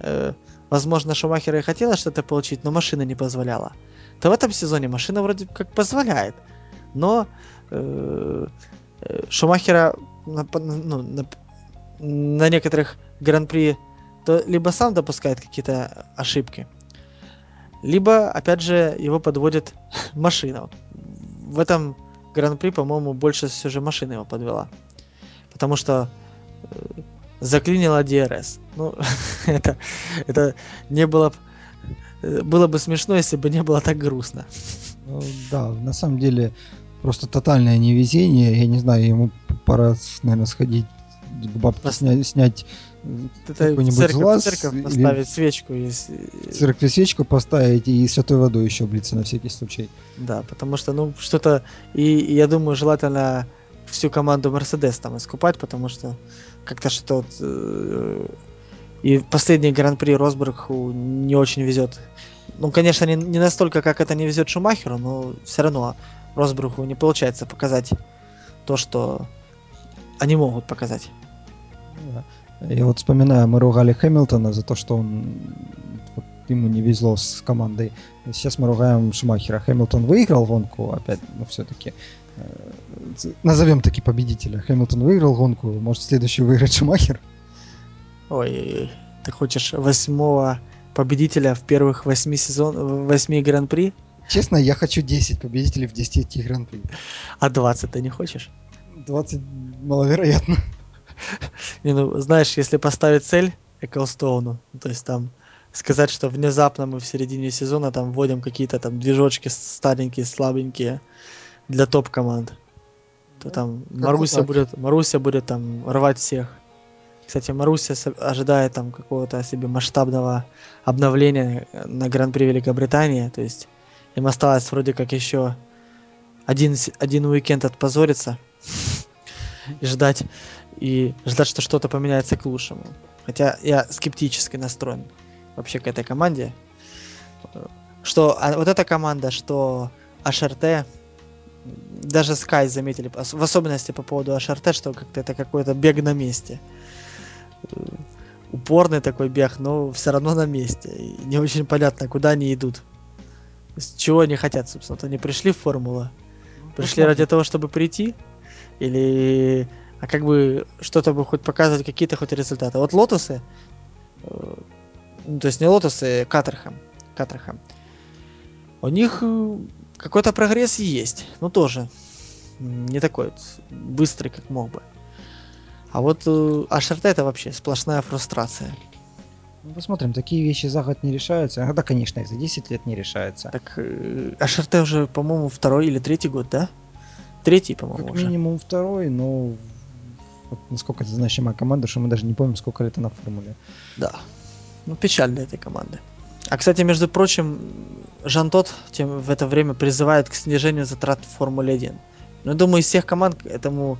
э, возможно, Шумахера и хотела что-то получить, но машина не позволяла, то в этом сезоне машина вроде как позволяет. Но э, э Шумахера ну, на некоторых гран-при то либо сам допускает какие-то ошибки, либо, опять же, его подводит *laughs* машина. В этом Гран-при, по-моему, больше все же машина его подвела. Потому что э, заклинила DRS. Ну, *laughs* это, это не было... Э, было бы смешно, если бы не было так грустно. Ну, да, на самом деле просто тотальное невезение. Я не знаю, ему пора, наверное, сходить к бабке снять, снять какой-нибудь церковь, глаз. Церковь поставить свечку. Если... Церкви свечку поставить и святой водой еще облиться на всякий случай. Да, потому что, ну, что-то... И, и я думаю, желательно всю команду Мерседес там искупать, потому что как-то что-то вот, э, и последний гран-при Росбергу не очень везет. Ну, конечно, не, не настолько, как это не везет Шумахеру, но все равно Росбергу не получается показать то, что они могут показать. Я вот вспоминаю, мы ругали Хэмилтона за то, что он ему не везло с командой. Сейчас мы ругаем Шумахера. Хэмилтон выиграл гонку, опять, ну все-таки. Э, назовем таки победителя. Хэмилтон выиграл гонку, может следующий выиграть Шумахер? Ой, ты хочешь восьмого победителя в первых восьми сезон, восьми гран-при? Честно, я хочу 10 победителей в 10 гран-при. А 20 ты не хочешь? 20 маловероятно. *laughs* Не, ну, знаешь, если поставить цель Эклстоуну, то есть там сказать, что внезапно мы в середине сезона там вводим какие-то там движочки старенькие, слабенькие для топ-команд, то ну, там Маруся будет, Маруся будет там рвать всех. Кстати, Маруся ожидает там какого-то себе масштабного обновления на Гран-при Великобритании, то есть им осталось вроде как еще один, один уикенд отпозориться *laughs* и ждать и ждать, что что-то поменяется к лучшему. Хотя я скептически настроен вообще к этой команде. Что а вот эта команда, что HRT, даже Sky заметили, в особенности по поводу HRT, что как-то это какой-то бег на месте. Упорный такой бег, но все равно на месте. И не очень понятно, куда они идут. Чего они хотят, собственно. То они пришли в формулу. Пришли ради того, чтобы прийти. Или а как бы что-то бы хоть показывать, какие-то хоть результаты. Вот лотосы, э, ну, то есть не лотосы, Катерхэм, Катерхэм, у них э, какой-то прогресс есть, но тоже не такой вот быстрый, как мог бы. А вот э, это вообще сплошная фрустрация. Ну, посмотрим, такие вещи за год не решаются. А, да, конечно, и за 10 лет не решаются. Так э, HRT уже, по-моему, второй или третий год, да? Третий, по-моему, Как уже. минимум второй, но вот насколько это значимая команда, что мы даже не помним, сколько лет она в формуле. Да. Ну, печаль для этой команды. А, кстати, между прочим, Жан Тот тем, в это время призывает к снижению затрат в Формуле 1. Но, думаю, из всех команд этому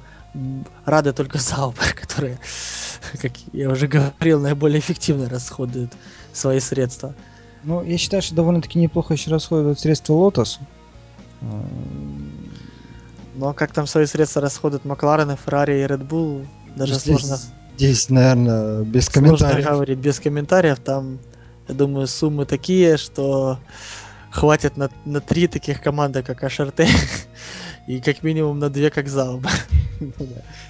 рады только Заубер, *laughs* которые, как я уже говорил, наиболее эффективно расходуют свои средства. Ну, я считаю, что довольно-таки неплохо еще расходуют средства Лотос. Ну а как там свои средства расходуют Макларен, Феррари и Red Bull, даже здесь, сложно... Здесь, наверное, без комментариев. Сложно говорить без комментариев. Там, я думаю, суммы такие, что хватит на, на три таких команды, как HRT, *laughs* и как минимум на две, как Зауб.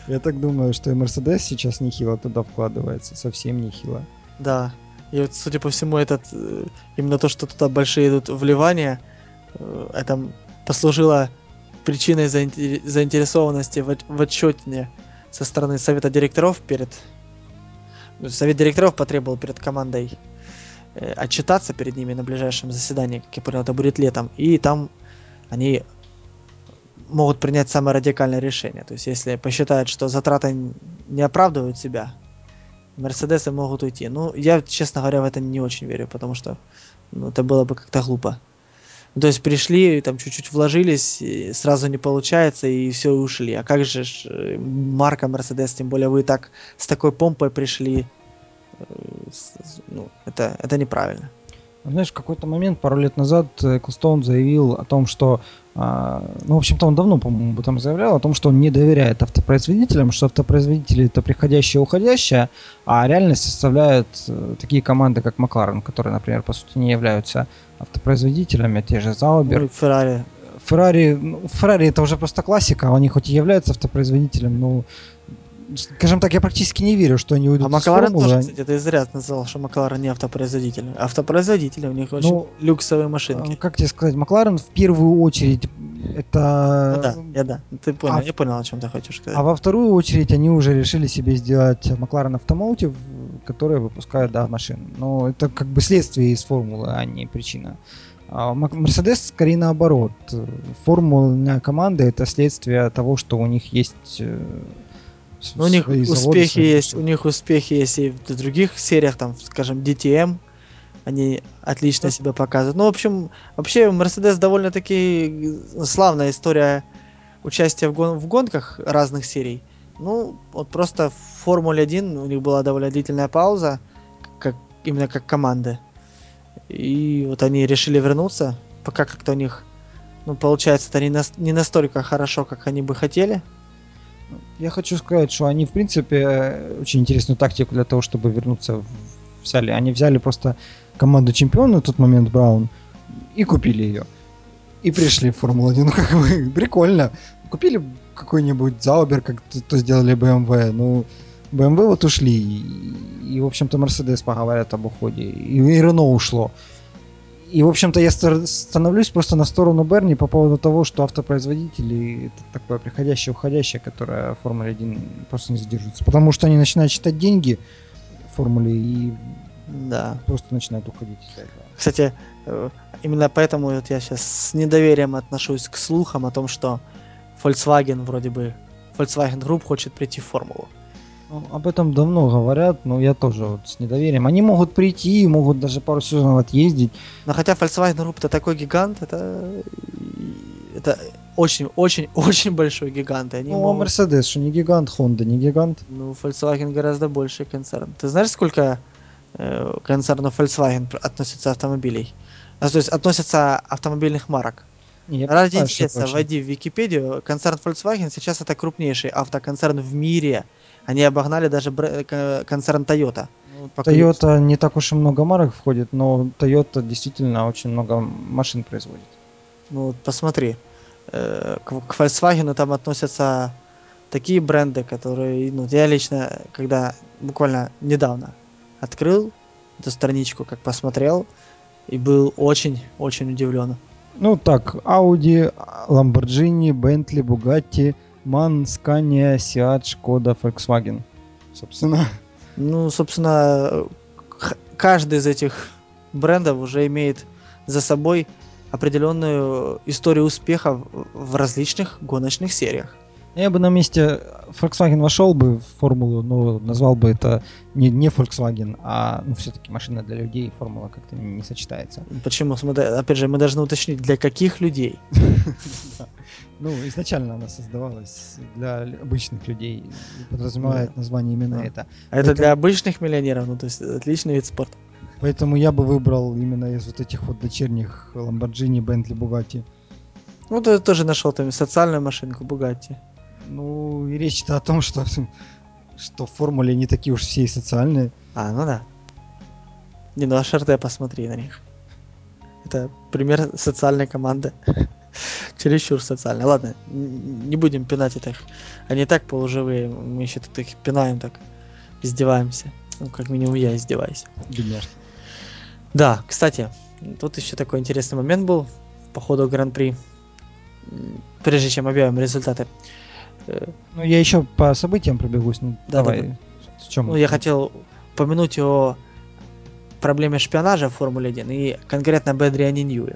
Я так думаю, что и Мерседес сейчас нехило туда вкладывается, совсем нехило. Да. И вот, судя по всему, этот э, именно то, что туда большие идут вливания, э, это послужило причиной заинтересованности в, отчете со стороны совета директоров перед... Ну, совет директоров потребовал перед командой э, отчитаться перед ними на ближайшем заседании, как я понял, это будет летом, и там они могут принять самое радикальное решение. То есть, если посчитают, что затраты не оправдывают себя, Мерседесы могут уйти. Ну, я, честно говоря, в это не очень верю, потому что ну, это было бы как-то глупо. То есть пришли, там чуть-чуть вложились, сразу не получается, и все, ушли. А как же э, марка Мерседес, тем более вы так с такой помпой пришли, э, ну, это, это неправильно. Знаешь, в какой-то момент, пару лет назад, Эклстоун заявил о том, что, ну, в общем-то, он давно, по-моему, об этом заявлял, о том, что он не доверяет автопроизводителям, что автопроизводители это приходящее и уходящее, а реальность составляют э, такие команды, как Макларен, которые, например, по сути не являются автопроизводителями, те же Заубер. Феррари. Феррари, Феррари это уже просто классика, они хоть и являются автопроизводителем, но скажем так, я практически не верю, что они уйдут а из Макларен формулы. тоже, кстати, ты зря назвал, что Макларен не автопроизводитель. Автопроизводители, у них очень ну, люксовые машинки. Как тебе сказать, Макларен в первую очередь это... Ну, да, я да, ты понял, а, я понял, о чем ты хочешь сказать. А во вторую очередь они уже решили себе сделать Макларен Automotive, который выпускает, да, машин. Но это как бы следствие из формулы, а не причина. А Мерседес скорее наоборот. Формульная команда это следствие того, что у них есть э, ну, у них успехи есть, у них успехи есть и в других сериях, там, скажем, DTM, они отлично да. себя показывают. Ну, в общем, вообще Мерседес довольно-таки славная история участия в, гон- в гонках разных серий. Ну, вот просто в Формуле 1 у них была довольно длительная пауза, как, именно как команды. И вот они решили вернуться, пока как-то у них, ну, получается, это не, на, не настолько хорошо, как они бы хотели. Я хочу сказать, что они, в принципе, очень интересную тактику для того, чтобы вернуться взяли. Они взяли просто команду чемпиона на тот момент Браун и купили ее. И пришли в Формулу-1. Ну, *laughs* как бы, прикольно. Купили какой-нибудь Заубер, как то, то сделали BMW. Ну, BMW вот ушли. И, и в общем-то, Мерседес поговорят об уходе. И, и Рено ушло. И, в общем-то, я становлюсь просто на сторону Берни по поводу того, что автопроизводители это такое приходящее, уходящее, которое в Формуле 1 просто не задержится. Потому что они начинают считать деньги в Формуле и да. просто начинают уходить из этого. Кстати, э, именно поэтому вот я сейчас с недоверием отношусь к слухам о том, что Volkswagen вроде бы Volkswagen Group хочет прийти в Формулу. Ну, об этом давно говорят, но я тоже вот с недоверием. Они могут прийти, могут даже пару сезонов отъездить. Но хотя Volkswagen Group это такой гигант, это это очень, очень, *laughs* очень большой гигант. они ну, а могут... а Mercedes, что не гигант, Honda не гигант. Ну, Volkswagen гораздо больший концерн. Ты знаешь, сколько э, концернов Volkswagen относится автомобилей? А, то есть относятся автомобильных марок? Не, Ради интереса, войди в Википедию. Концерн Volkswagen сейчас это крупнейший автоконцерн в мире. Они обогнали даже бр- концерн Toyota. Ну, Toyota не так уж и много марок входит, но Toyota действительно очень много машин производит. Ну, вот посмотри. Э, к, к Volkswagen там относятся такие бренды, которые, ну, я лично, когда буквально недавно открыл эту страничку, как посмотрел, и был очень-очень удивлен. Ну так, Audi, Lamborghini, Bentley, Bugatti, MAN, Scania, Seat, Skoda, Volkswagen. Собственно. Ну, собственно, каждый из этих брендов уже имеет за собой определенную историю успеха в различных гоночных сериях. Я бы на месте Volkswagen вошел бы в формулу, но назвал бы это не, не Volkswagen, а ну, все-таки машина для людей, формула как-то не сочетается. Почему? Опять же, мы должны уточнить, для каких людей? *laughs* Ну, изначально она создавалась для обычных людей, подразумевает название именно это. А это для обычных миллионеров, ну то есть отличный вид спорта. Поэтому я бы выбрал именно из вот этих вот дочерних Lamborghini, Bentley, Bugatti. Ну, ты тоже нашел там социальную машинку Bugatti. Ну, и речь-то о том, что, что в формуле не такие уж все и социальные. А, ну да. Не, ну а HRT посмотри на них. Это пример социальной команды. *laughs* Чересчур социальной. Ладно, не будем пинать их. Они так полуживые, мы еще тут их пинаем так, издеваемся. Ну, как минимум я издеваюсь. Бедняжки. Да, кстати, тут еще такой интересный момент был по ходу Гран-при. Прежде чем объявим результаты. Ну, я еще по событиям пробегусь. Ну, да, давай. Да, В чем? Ну, я хотел упомянуть о проблеме шпионажа в Формуле 1 и конкретно об Эдриане Ньюи.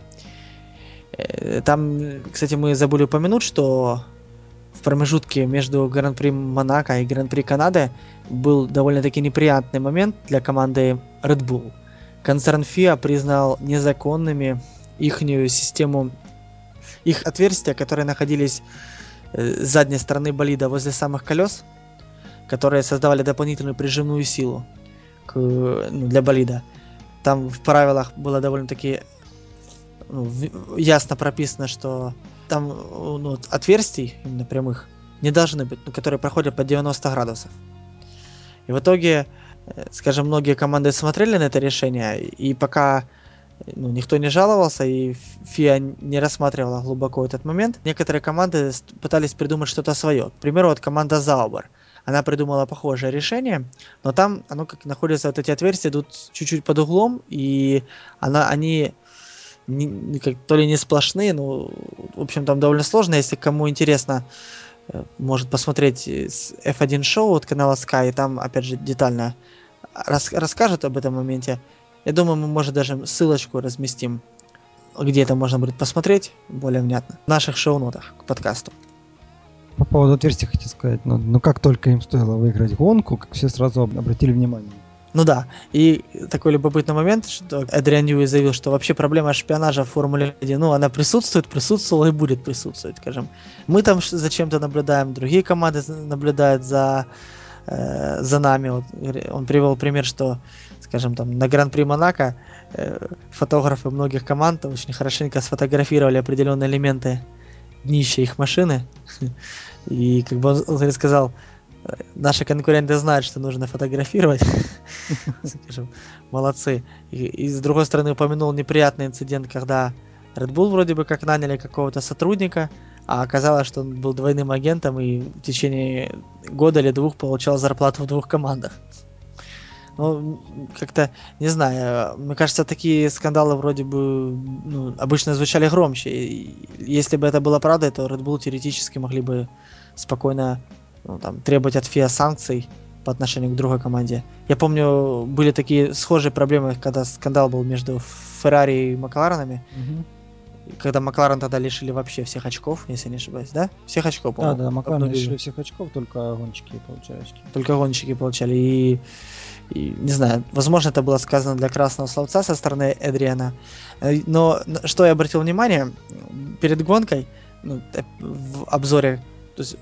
Э, там, кстати, мы забыли упомянуть, что в промежутке между Гран-при Монако и Гран-при Канады был довольно-таки неприятный момент для команды Red Bull. Концерн FIA признал незаконными их систему, их отверстия, которые находились э, с задней стороны болида возле самых колес, которые создавали дополнительную прижимную силу к, ну, для болида. Там в правилах было довольно-таки ну, ясно прописано, что там ну, отверстий, именно прямых, не должны быть, ну, которые проходят по 90 градусов. И в итоге, э, скажем, многие команды смотрели на это решение, и пока ну, никто не жаловался, и ФИА не рассматривала глубоко этот момент, некоторые команды пытались придумать что-то свое. К примеру, вот команда Заубер. Она придумала похожее решение, но там оно как находится, вот эти отверстия идут чуть-чуть под углом, и она, они не, как, то ли не сплошные, но, в общем, там довольно сложно. Если кому интересно, э, может посмотреть F1 шоу от канала Sky, и там, опять же, детально рас, расскажут об этом моменте. Я думаю, мы, может, даже ссылочку разместим, где это можно будет посмотреть более внятно. В наших шоу-нотах к подкасту. По поводу отверстия хотел сказать, ну, ну как только им стоило выиграть гонку, как все сразу обратили внимание ну да, и такой любопытный момент, что Эдриан Ньюи заявил, что вообще проблема шпионажа в Формуле 1, ну, она присутствует, присутствовала и будет присутствовать, скажем. Мы там зачем-то наблюдаем, другие команды наблюдают за, э, за нами. Вот, он привел пример, что, скажем, там на Гран-при Монако э, фотографы многих команд очень хорошенько сфотографировали определенные элементы днища их машины. *laughs* И как бы он, сказал, наши конкуренты знают, что нужно фотографировать. *laughs* Скажем, молодцы. И, и с другой стороны упомянул неприятный инцидент, когда Red Bull вроде бы как наняли какого-то сотрудника, а оказалось, что он был двойным агентом и в течение года или двух получал зарплату в двух командах. Ну, как-то, не знаю, мне кажется, такие скандалы вроде бы ну, обычно звучали громче. И если бы это было правдой, то Red Bull теоретически могли бы спокойно ну, там, требовать от ФИА санкций по отношению к другой команде. Я помню, были такие схожие проблемы, когда скандал был между Феррари и Макларенами. Угу. Когда Макларен тогда лишили вообще всех очков, если не ошибаюсь, да? Всех очков, по-моему. Да, да, Макларен лишили всех очков, только гонщики получали очки. Только гонщики получали. И, и, не знаю, возможно, это было сказано для красного словца со стороны Эдриана. Э, но что я обратил внимание, перед гонкой, ну, э, в обзоре, то есть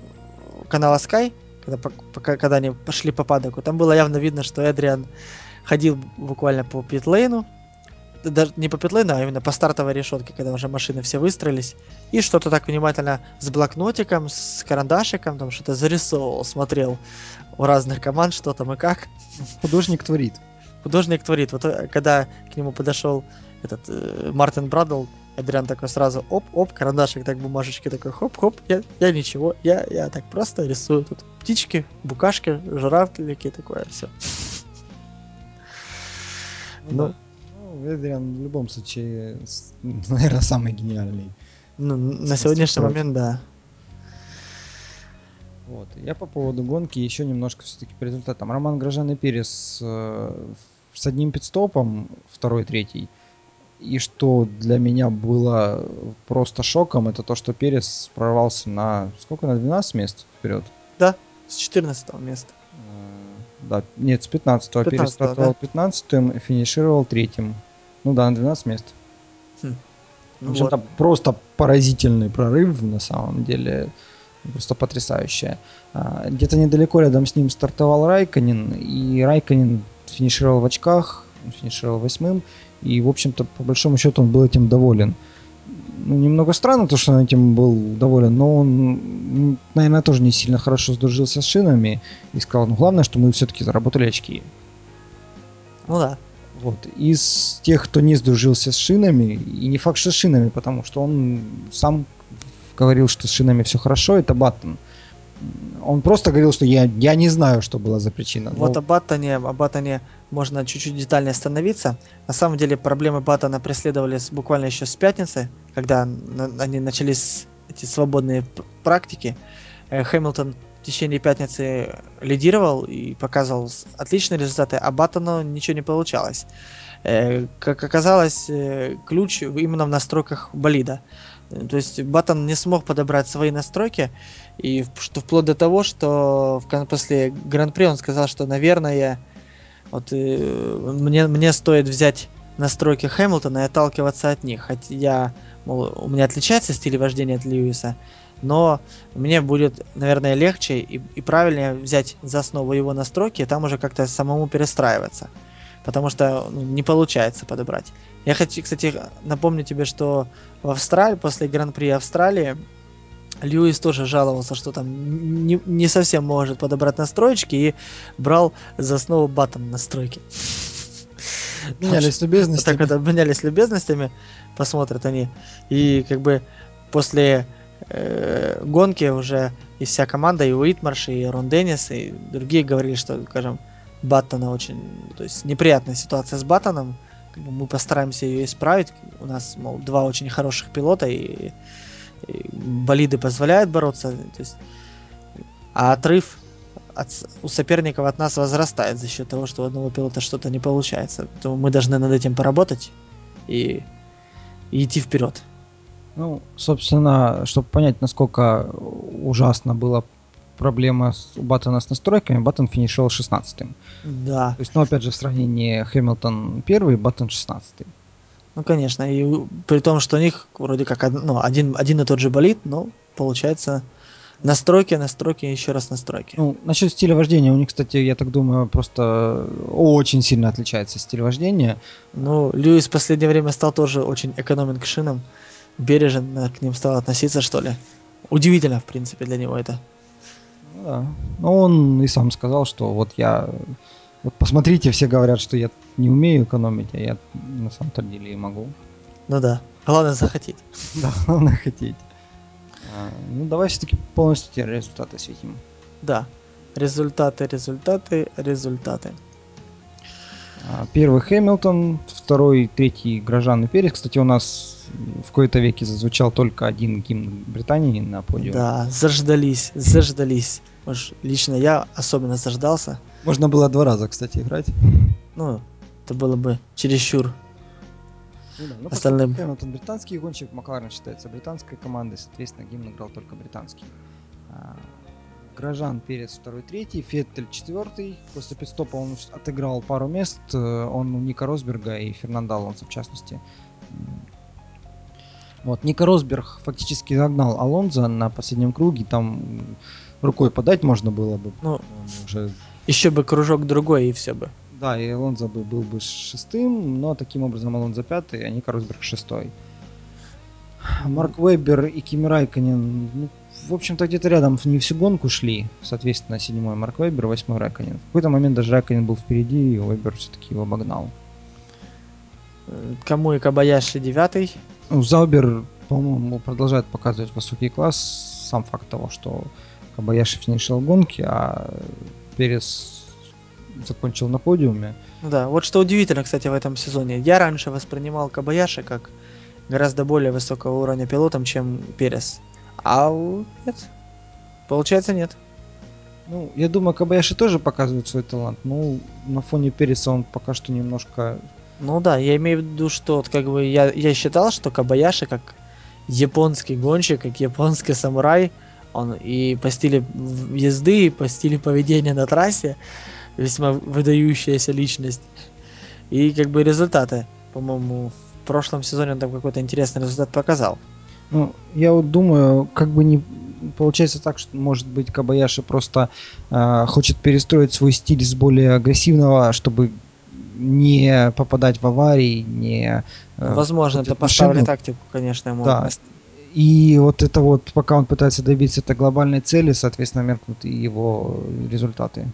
канала Sky, когда, пока, когда они пошли по падоку, там было явно видно, что Эдриан ходил буквально по питлейну, даже не по питлейну, а именно по стартовой решетке, когда уже машины все выстроились, и что-то так внимательно с блокнотиком, с карандашиком, там что-то зарисовывал, смотрел у разных команд, что там и как. Художник творит. Художник творит. Вот э, когда к нему подошел этот э, Мартин Брадл, Адриан такой сразу оп-оп, карандашик так бумажечки такой хоп-хоп, я, я ничего, я, я так просто рисую тут птички, букашки, журавлики, такое все. Ну, ну, Эдриан в любом случае, наверное, самый гениальный. Ну, на сегодняшний момент, да. Вот. Я по поводу гонки еще немножко все-таки по результатам. Роман Грожан и Перес э, с одним пидстопом, второй, третий, и что для меня было просто шоком, это то, что Перес прорвался на сколько? На 12 мест вперед? Да, с 14 места. Э, да, нет, с 15 -го. 15 Перес стартовал да. 15 финишировал третьим. Ну да, на 12 мест. Хм. Ну в общем, вот. просто поразительный прорыв на самом деле. Просто потрясающее. А, где-то недалеко рядом с ним стартовал Райконин, и Райконин финишировал в очках, финишировал восьмым, и, в общем-то, по большому счету он был этим доволен. Ну, немного странно то, что он этим был доволен, но он, наверное, тоже не сильно хорошо сдружился с шинами и сказал, ну, главное, что мы все-таки заработали очки. Ну да. Вот. Из тех, кто не сдружился с шинами, и не факт, что с шинами, потому что он сам говорил, что с шинами все хорошо, это Баттон. Он просто говорил, что я, я не знаю, что была за причина. Вот но... о Баттоне, о Баттоне можно чуть-чуть детальнее остановиться. На самом деле проблемы Баттона преследовали буквально еще с пятницы, когда они начались эти свободные практики. Э, Хэмилтон в течение пятницы лидировал и показывал отличные результаты, а Баттону ничего не получалось. Э, как оказалось, э, ключ именно в настройках болида. То есть Баттон не смог подобрать свои настройки, и что вплоть до того, что в, после Гран-при он сказал, что, наверное, вот э, мне, мне стоит взять настройки Хэмилтона и отталкиваться от них. Хотя мол, у меня отличается стиль вождения от Льюиса, но мне будет, наверное, легче и, и правильнее взять за основу его настройки и там уже как-то самому перестраиваться. Потому что ну, не получается подобрать. Я хочу, кстати, напомню тебе, что в Австралии, после Гран-при Австралии, Льюис тоже жаловался, что там не, не совсем может подобрать настройки и брал за основу батон настройки. Менялись любезностями. Так вот, обменялись любезностями, посмотрят они. И как бы после э, гонки уже и вся команда, и Уитмарш, и Рон Деннис, и другие говорили, что, скажем, Баттона очень... То есть неприятная ситуация с Баттоном. Мы постараемся ее исправить. У нас, мол, два очень хороших пилота, и, и болиды позволяют бороться. То есть, а отрыв от, у соперников от нас возрастает за счет того, что у одного пилота что-то не получается. Поэтому мы должны над этим поработать и, и идти вперед. Ну, собственно, чтобы понять, насколько ужасно была проблема у Баттона с настройками, Баттон финишировал 16-м. Да. То есть, ну, опять же, в сравнении Хэмилтон первый, Баттон 16 -й. Ну, конечно, и при том, что у них вроде как ну, один, один и тот же болит, но получается настройки, настройки, еще раз настройки. Ну, насчет стиля вождения, у них, кстати, я так думаю, просто очень сильно отличается стиль вождения. Ну, Льюис в последнее время стал тоже очень экономен к шинам бережен к ним стал относиться, что ли. Удивительно, в принципе, для него это. Ну да. Но он и сам сказал, что вот я... Вот посмотрите, все говорят, что я не умею экономить, а я на самом-то деле и могу. Ну да. Главное захотеть. *laughs* Да, главное хотеть. А, ну давай все-таки полностью те результаты осветим. Да. Результаты, результаты, результаты. А, первый Хэмилтон, второй, третий Грожан и Перес. Кстати, у нас в кои-то веке зазвучал только один гимн Британии на подиуме. Да, заждались, заждались. Может, лично я особенно заждался. Можно было два раза, кстати, играть. Ну, это было бы чересчур ну, да. ну, Остальным. Хэмилтон британский гонщик, Макларен считается британской командой, соответственно, гимн играл только британский. Грожан Перец второй, третий, Феттель четвертый. После пидстопа он отыграл пару мест. Э, он у Ника Росберга и Фернанда Алонса в частности. Вот, Ника Росберг фактически загнал Алонзо на последнем круге, там рукой подать можно было бы. Ну, уже... еще бы кружок другой и все бы. Да, и Алонзо бы был бы шестым, но таким образом Алонзо пятый, а Ника Росберг шестой. Марк Вебер и Кими Райконен, ну, в общем-то, где-то рядом не всю гонку шли. Соответственно, седьмой Марк Вебер, восьмой Райконен. В какой-то момент даже Райконен был впереди, и Вебер все-таки его обогнал. Кому и Кабаяши девятый? Ну, Заубер, по-моему, продолжает показывать высокий класс. Сам факт того, что Кабаяши финишил гонки, а Перес закончил на подиуме. Да, вот что удивительно, кстати, в этом сезоне. Я раньше воспринимал Кабаяши как гораздо более высокого уровня пилотом, чем Перес. А нет. Получается, нет. Ну, я думаю, Кабаяши тоже показывает свой талант. Ну, на фоне Переса он пока что немножко ну да, я имею в виду, что вот, как бы я, я считал, что Кабаяши как японский гонщик, как японский самурай, он и по стилю езды, и по стилю поведения на трассе весьма выдающаяся личность. И как бы результаты, по-моему, в прошлом сезоне он там какой-то интересный результат показал. Ну, я вот думаю, как бы не получается так, что может быть Кабаяши просто э, хочет перестроить свой стиль с более агрессивного, чтобы не попадать в аварии, не... Э, Возможно, это поставили тактику, конечно, ему. Да. И вот это вот, пока он пытается добиться этой глобальной цели, соответственно, меркнут и его результаты.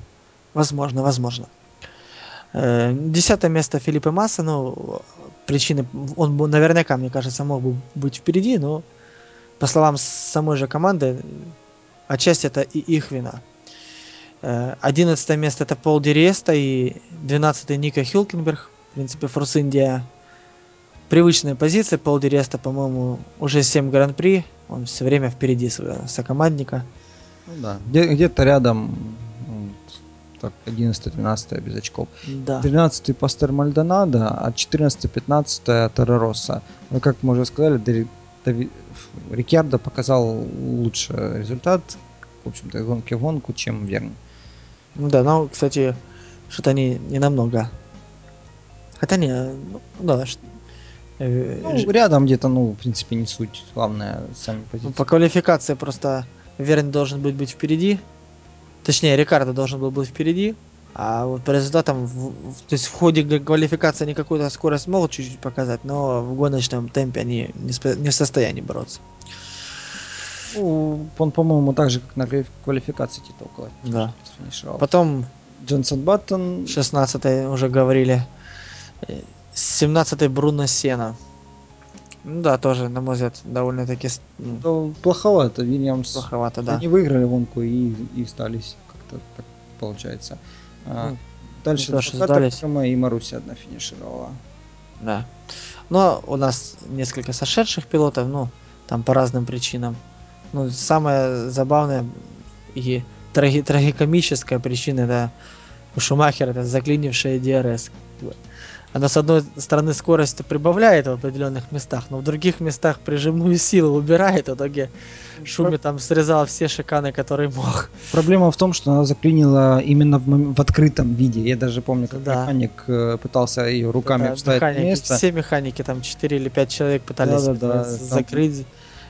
Возможно, возможно. Э, десятое место Филиппа Масса, ну, причины, он наверняка, мне кажется, мог бы быть впереди, но по словам самой же команды, отчасти это и их вина. 11 место это Пол Диреста и 12 Ника Хилкенберг. В принципе, Форс Индия привычная позиция. Пол Диреста, по-моему, уже 7 гран-при. Он все время впереди своего сокомандника. Ну да, Где- где-то рядом так, 11-12 без очков. Да. 13 Пастер Мальдонадо, а 14-15 Терророса. Ну, как мы уже сказали, это Рикьярдо показал лучше результат, в общем-то, гонки в гонку, чем Верни. Ну да, ну, кстати, что-то они не намного. Хотя не, ну, да, э, ну, рядом где-то, ну, в принципе, не суть. Главное, сами позиции. Ну, по квалификации просто Верн должен быть, быть впереди. Точнее, Рикардо должен был быть впереди. А вот по результатам, в, то есть в ходе квалификации они какую-то скорость могут чуть-чуть показать, но в гоночном темпе они не, спо, не в состоянии бороться. Ну, он, по-моему, так же, как на квалификации около. Да. Потом Джонсон Баттон. 16 уже говорили. 17-й Бруно Сена. Ну да, тоже, на мой взгляд, довольно-таки... Ну, плоховато, Вильямс. Плоховато, да. Они выиграли гонку и, и стались, как-то так получается. А, ну, дальше Крыма и Маруся одна финишировала. Да. Но у нас несколько сошедших пилотов, ну, там по разным причинам. Ну, самое забавное и траги- трагикомическая причина, это у Шумахера это заклинившая DRS она с одной стороны скорость прибавляет в определенных местах, но в других местах прижимную силу убирает, в итоге Шуми там срезал все шиканы, которые мог. Проблема в том, что она заклинила именно в, мом... в открытом виде. Я даже помню, как да. механик э, пытался ее руками да, вставить механики, место. Все механики, там 4 или 5 человек пытались да, да, да, закрыть. Там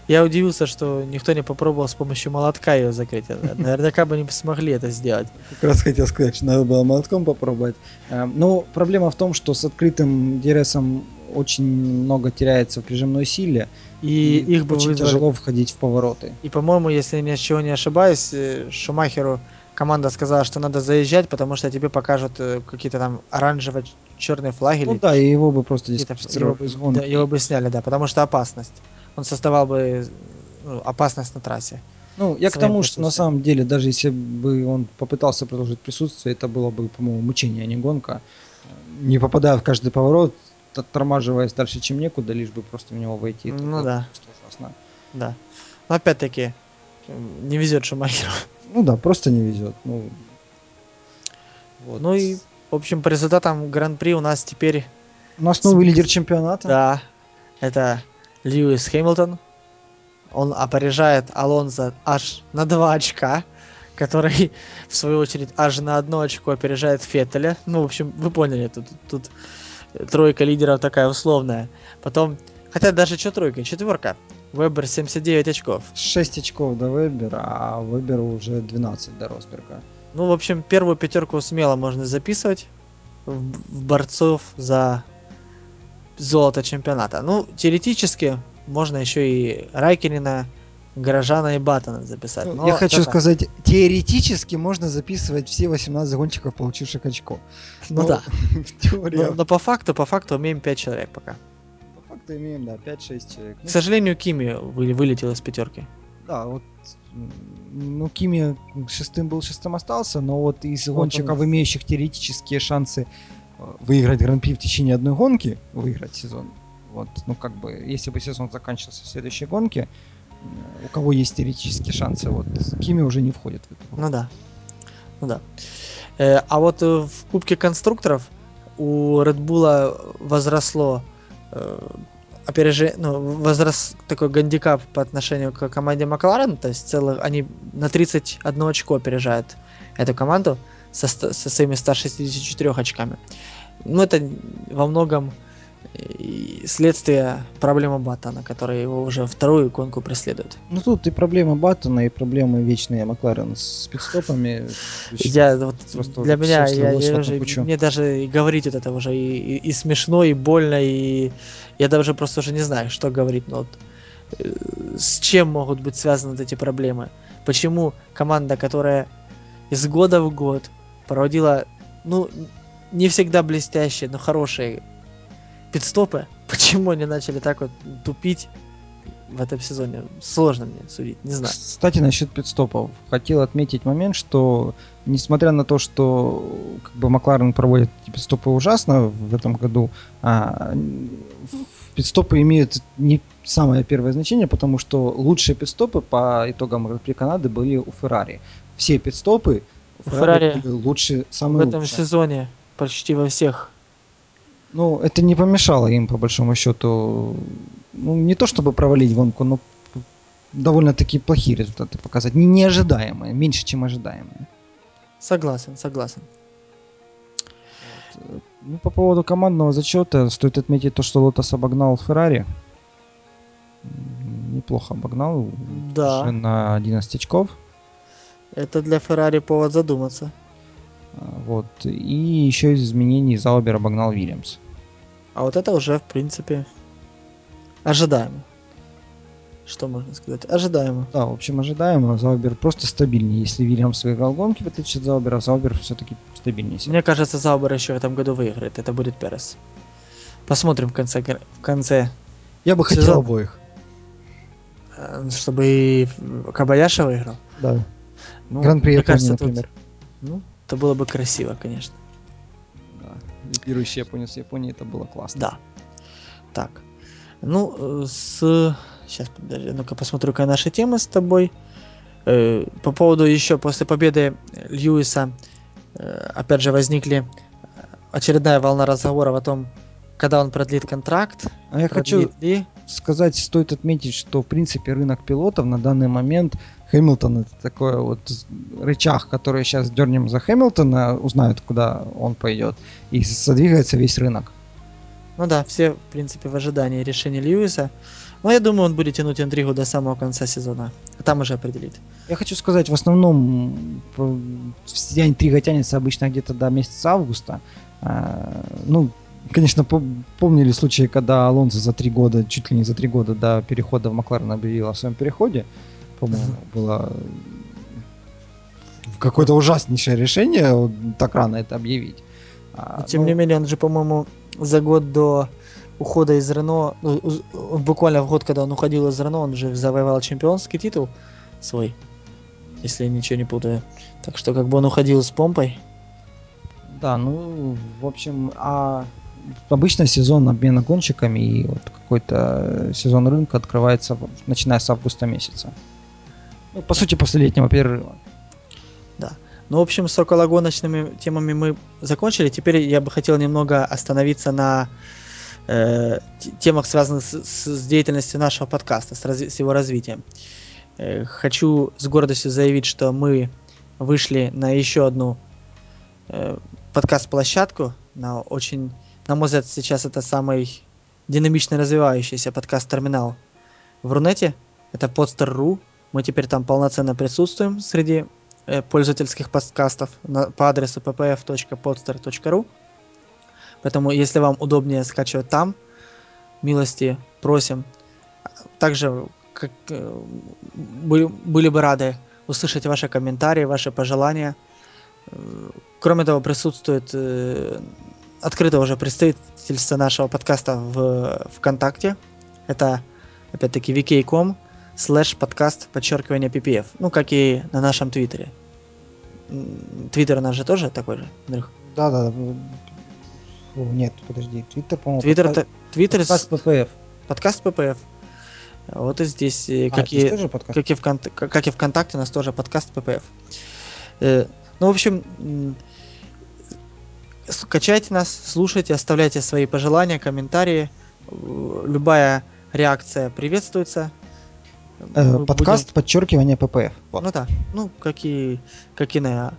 я удивился, что никто не попробовал с помощью молотка ее закрыть. Наверняка бы не смогли это сделать. Как раз хотел сказать, что надо было молотком попробовать. Эм, Но ну, проблема в том, что с открытым DRS очень много теряется в прижимной силе. И, и их бы очень вызвали... тяжело входить в повороты. И, по-моему, если я ничего не ошибаюсь, э, Шумахеру команда сказала, что надо заезжать, потому что тебе покажут э, какие-то там оранжево-черные флаги. Ну или... да, и его бы просто дисквалифицировали гонки. Да, его бы сняли, да, потому что опасность он создавал бы ну, опасность на трассе. Ну, я к тому, что на самом деле, даже если бы он попытался продолжить присутствие, это было бы, по-моему, мучение, а не гонка. Не попадая в каждый поворот, тормаживаясь дальше, чем некуда, лишь бы просто в него войти. Это ну да. ужасно. Да. Но опять-таки, не везет Шумахеру. *laughs* Ну да, просто не везет. Ну, вот. ну и, в общем, по результатам Гран-при у нас теперь... У нас новый лидер чемпионата. Да, это Льюис Хэмилтон. Он опережает Алонзо аж на 2 очка, который, в свою очередь, аж на одно очко опережает Феттеля. Ну, в общем, вы поняли, тут, тут тройка лидеров такая условная. Потом, хотя даже что тройка, четверка. Вебер 79 очков. 6 очков до Вебера, а Веберу уже 12 до Росберга. Ну, в общем, первую пятерку смело можно записывать в, в борцов за золото чемпионата. Ну, теоретически можно еще и Райкинина, Горожана и Баттона записать. Ну, я хочу это... сказать, теоретически можно записывать все 18 загонщиков, получивших очко. Ну но, да. *laughs* но, но по факту, по факту умеем 5 человек пока. По факту имеем, да, 5-6 человек. К сожалению, Кими вы, вылетел из пятерки. Да, вот ну, Кими шестым был, шестым остался, но вот из вот гонщиков, он... имеющих теоретические шансы выиграть гран-при в течение одной гонки, выиграть сезон. Вот, ну как бы, если бы сезон заканчивался в следующей гонке, у кого есть теоретические шансы, вот Кими уже не входит в это. Ну да, ну да. Э, а вот э, в Кубке конструкторов у Red Bull возросло э, опережение, ну, возрос такой гандикап по отношению к команде Макларен, то есть целых, они на 31 очко опережают эту команду со, со своими 164 очками. Ну, это во многом следствие проблемы Баттона, которая его уже вторую гонку преследует. Ну тут и проблема Баттона, и проблемы вечные Макларен с пидстопами. Я, вот, для меня, я, я уже, мне даже говорить вот это уже и, и, и смешно, и больно, и я даже просто уже не знаю, что говорить. Но вот, э, с чем могут быть связаны вот эти проблемы? Почему команда, которая из года в год проводила, ну, не всегда блестящие, но хорошие пидстопы. Почему они начали так вот тупить в этом сезоне? Сложно мне судить, не знаю. Кстати, насчет пидстопов. Хотел отметить момент, что несмотря на то, что как бы Макларен проводит пидстопы ужасно в этом году, а, пидстопы имеют не самое первое значение, потому что лучшие пидстопы по итогам Гран-при Канады были у Феррари. Все пидстопы Феррари лучше, самые в этом лучшие. сезоне почти во всех Ну, это не помешало им, по большому счету, ну, не то чтобы провалить гонку, но довольно-таки плохие результаты показать. Не неожидаемые, меньше, чем ожидаемые. Согласен, согласен. Вот. Ну, по поводу командного зачета, стоит отметить то, что Лотос обогнал Феррари. Неплохо обогнал. Да. Уже на 11 очков. Это для Феррари повод задуматься. А, вот. И еще из изменений Заубер обогнал Вильямс. А вот это уже, в принципе, ожидаемо. Что можно сказать? Ожидаемо. Да, в общем, ожидаемо. Заубер просто стабильнее. Если Вильямс выиграл гонки, в отличие от Заубера, Заубер все-таки стабильнее. Мне кажется, Заубер еще в этом году выиграет. Это будет Перес. Посмотрим в конце, в конце Я бы сезона. хотел обоих. Э, Чтобы и Кабаяша выиграл. Да. Ну, Гран-при Японии, кажется, тут- например. ну, это было бы красиво, конечно. Да. Лидирующий японец Японии, это было классно. Да. Так. Ну, э, с... Сейчас, подожди, ну-ка посмотрю, какая наша тема с тобой. Э, По поводу еще после победы Льюиса, э, опять же, возникли очередная волна разговоров о том, когда он продлит контракт. А я хочу ли. сказать, стоит отметить, что в принципе рынок пилотов на данный момент Хэмилтон это такой вот рычаг, который сейчас дернем за Хэмилтона, узнают, куда он пойдет, и задвигается весь рынок. Ну да, все, в принципе, в ожидании решения Льюиса. Но я думаю, он будет тянуть интригу до самого конца сезона. А там уже определит. Я хочу сказать, в основном п- вся интрига тянется обычно где-то до месяца августа. А, Ну, конечно, пом- помнили случаи, когда Алонсо за три года, чуть ли не за три года до перехода в Макларен объявил о своем переходе. По-моему, было какое-то ужаснейшее решение вот так рано это объявить. А, тем ну, не менее, он же, по-моему, за год до ухода из Рено, ну, буквально в год, когда он уходил из Рено, он же завоевал чемпионский титул свой, если я ничего не путаю. Так что как бы он уходил с помпой. Да, ну, в общем, а обычно сезон обмена гонщиками и вот какой-то сезон рынка открывается начиная с августа месяца. Ну, по сути, после летнего перерыва. Ну, в общем, с окологоночными темами мы закончили. Теперь я бы хотел немного остановиться на э, темах, связанных с- с деятельностью нашего подкаста, с, разви- с его развитием. Э, хочу с гордостью заявить, что мы вышли на еще одну э, подкаст-площадку, на очень, на мой взгляд, сейчас это самый динамично развивающийся подкаст-терминал в Рунете. Это podster.ru. Мы теперь там полноценно присутствуем среди э, пользовательских подкастов на, по адресу ppf.podster.ru. Поэтому, если вам удобнее скачивать там, милости просим. Также как, э, были, были бы рады услышать ваши комментарии, ваши пожелания. Кроме того, присутствует э, открыто уже представительство нашего подкаста в ВКонтакте. Это, опять-таки, vk.com слэш подкаст подчеркивание PPF. Ну, как и на нашем твиттере. Твиттер у нас же тоже такой же, Андрюх? Да, да, да. О, нет, подожди, Твиттер, по-моему, Твиттер, подка- Твиттер, подкаст ППФ. подкаст PPF. Вот и здесь, э, А, как, здесь и, тоже подкаст? как, и ВКонт- как и ВКонтакте, у нас тоже подкаст PPF. Э, Ну, в общем, м, скачайте нас, слушайте, оставляйте свои пожелания, комментарии. Э, Любая реакция приветствуется. Э, Мы подкаст подчеркивание ППФ. будем- Вот. Ну да, ну, как и, как и на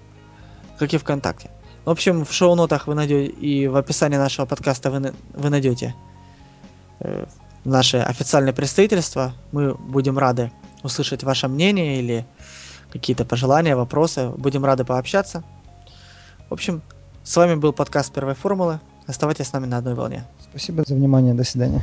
как и ВКонтакте. В общем, в шоу-нотах вы найдете и в описании нашего подкаста вы, вы найдете э, наше официальное представительство. Мы будем рады услышать ваше мнение или какие-то пожелания, вопросы. Будем рады пообщаться. В общем, с вами был подкаст Первой формулы. Оставайтесь с нами на одной волне. Спасибо за внимание, до свидания.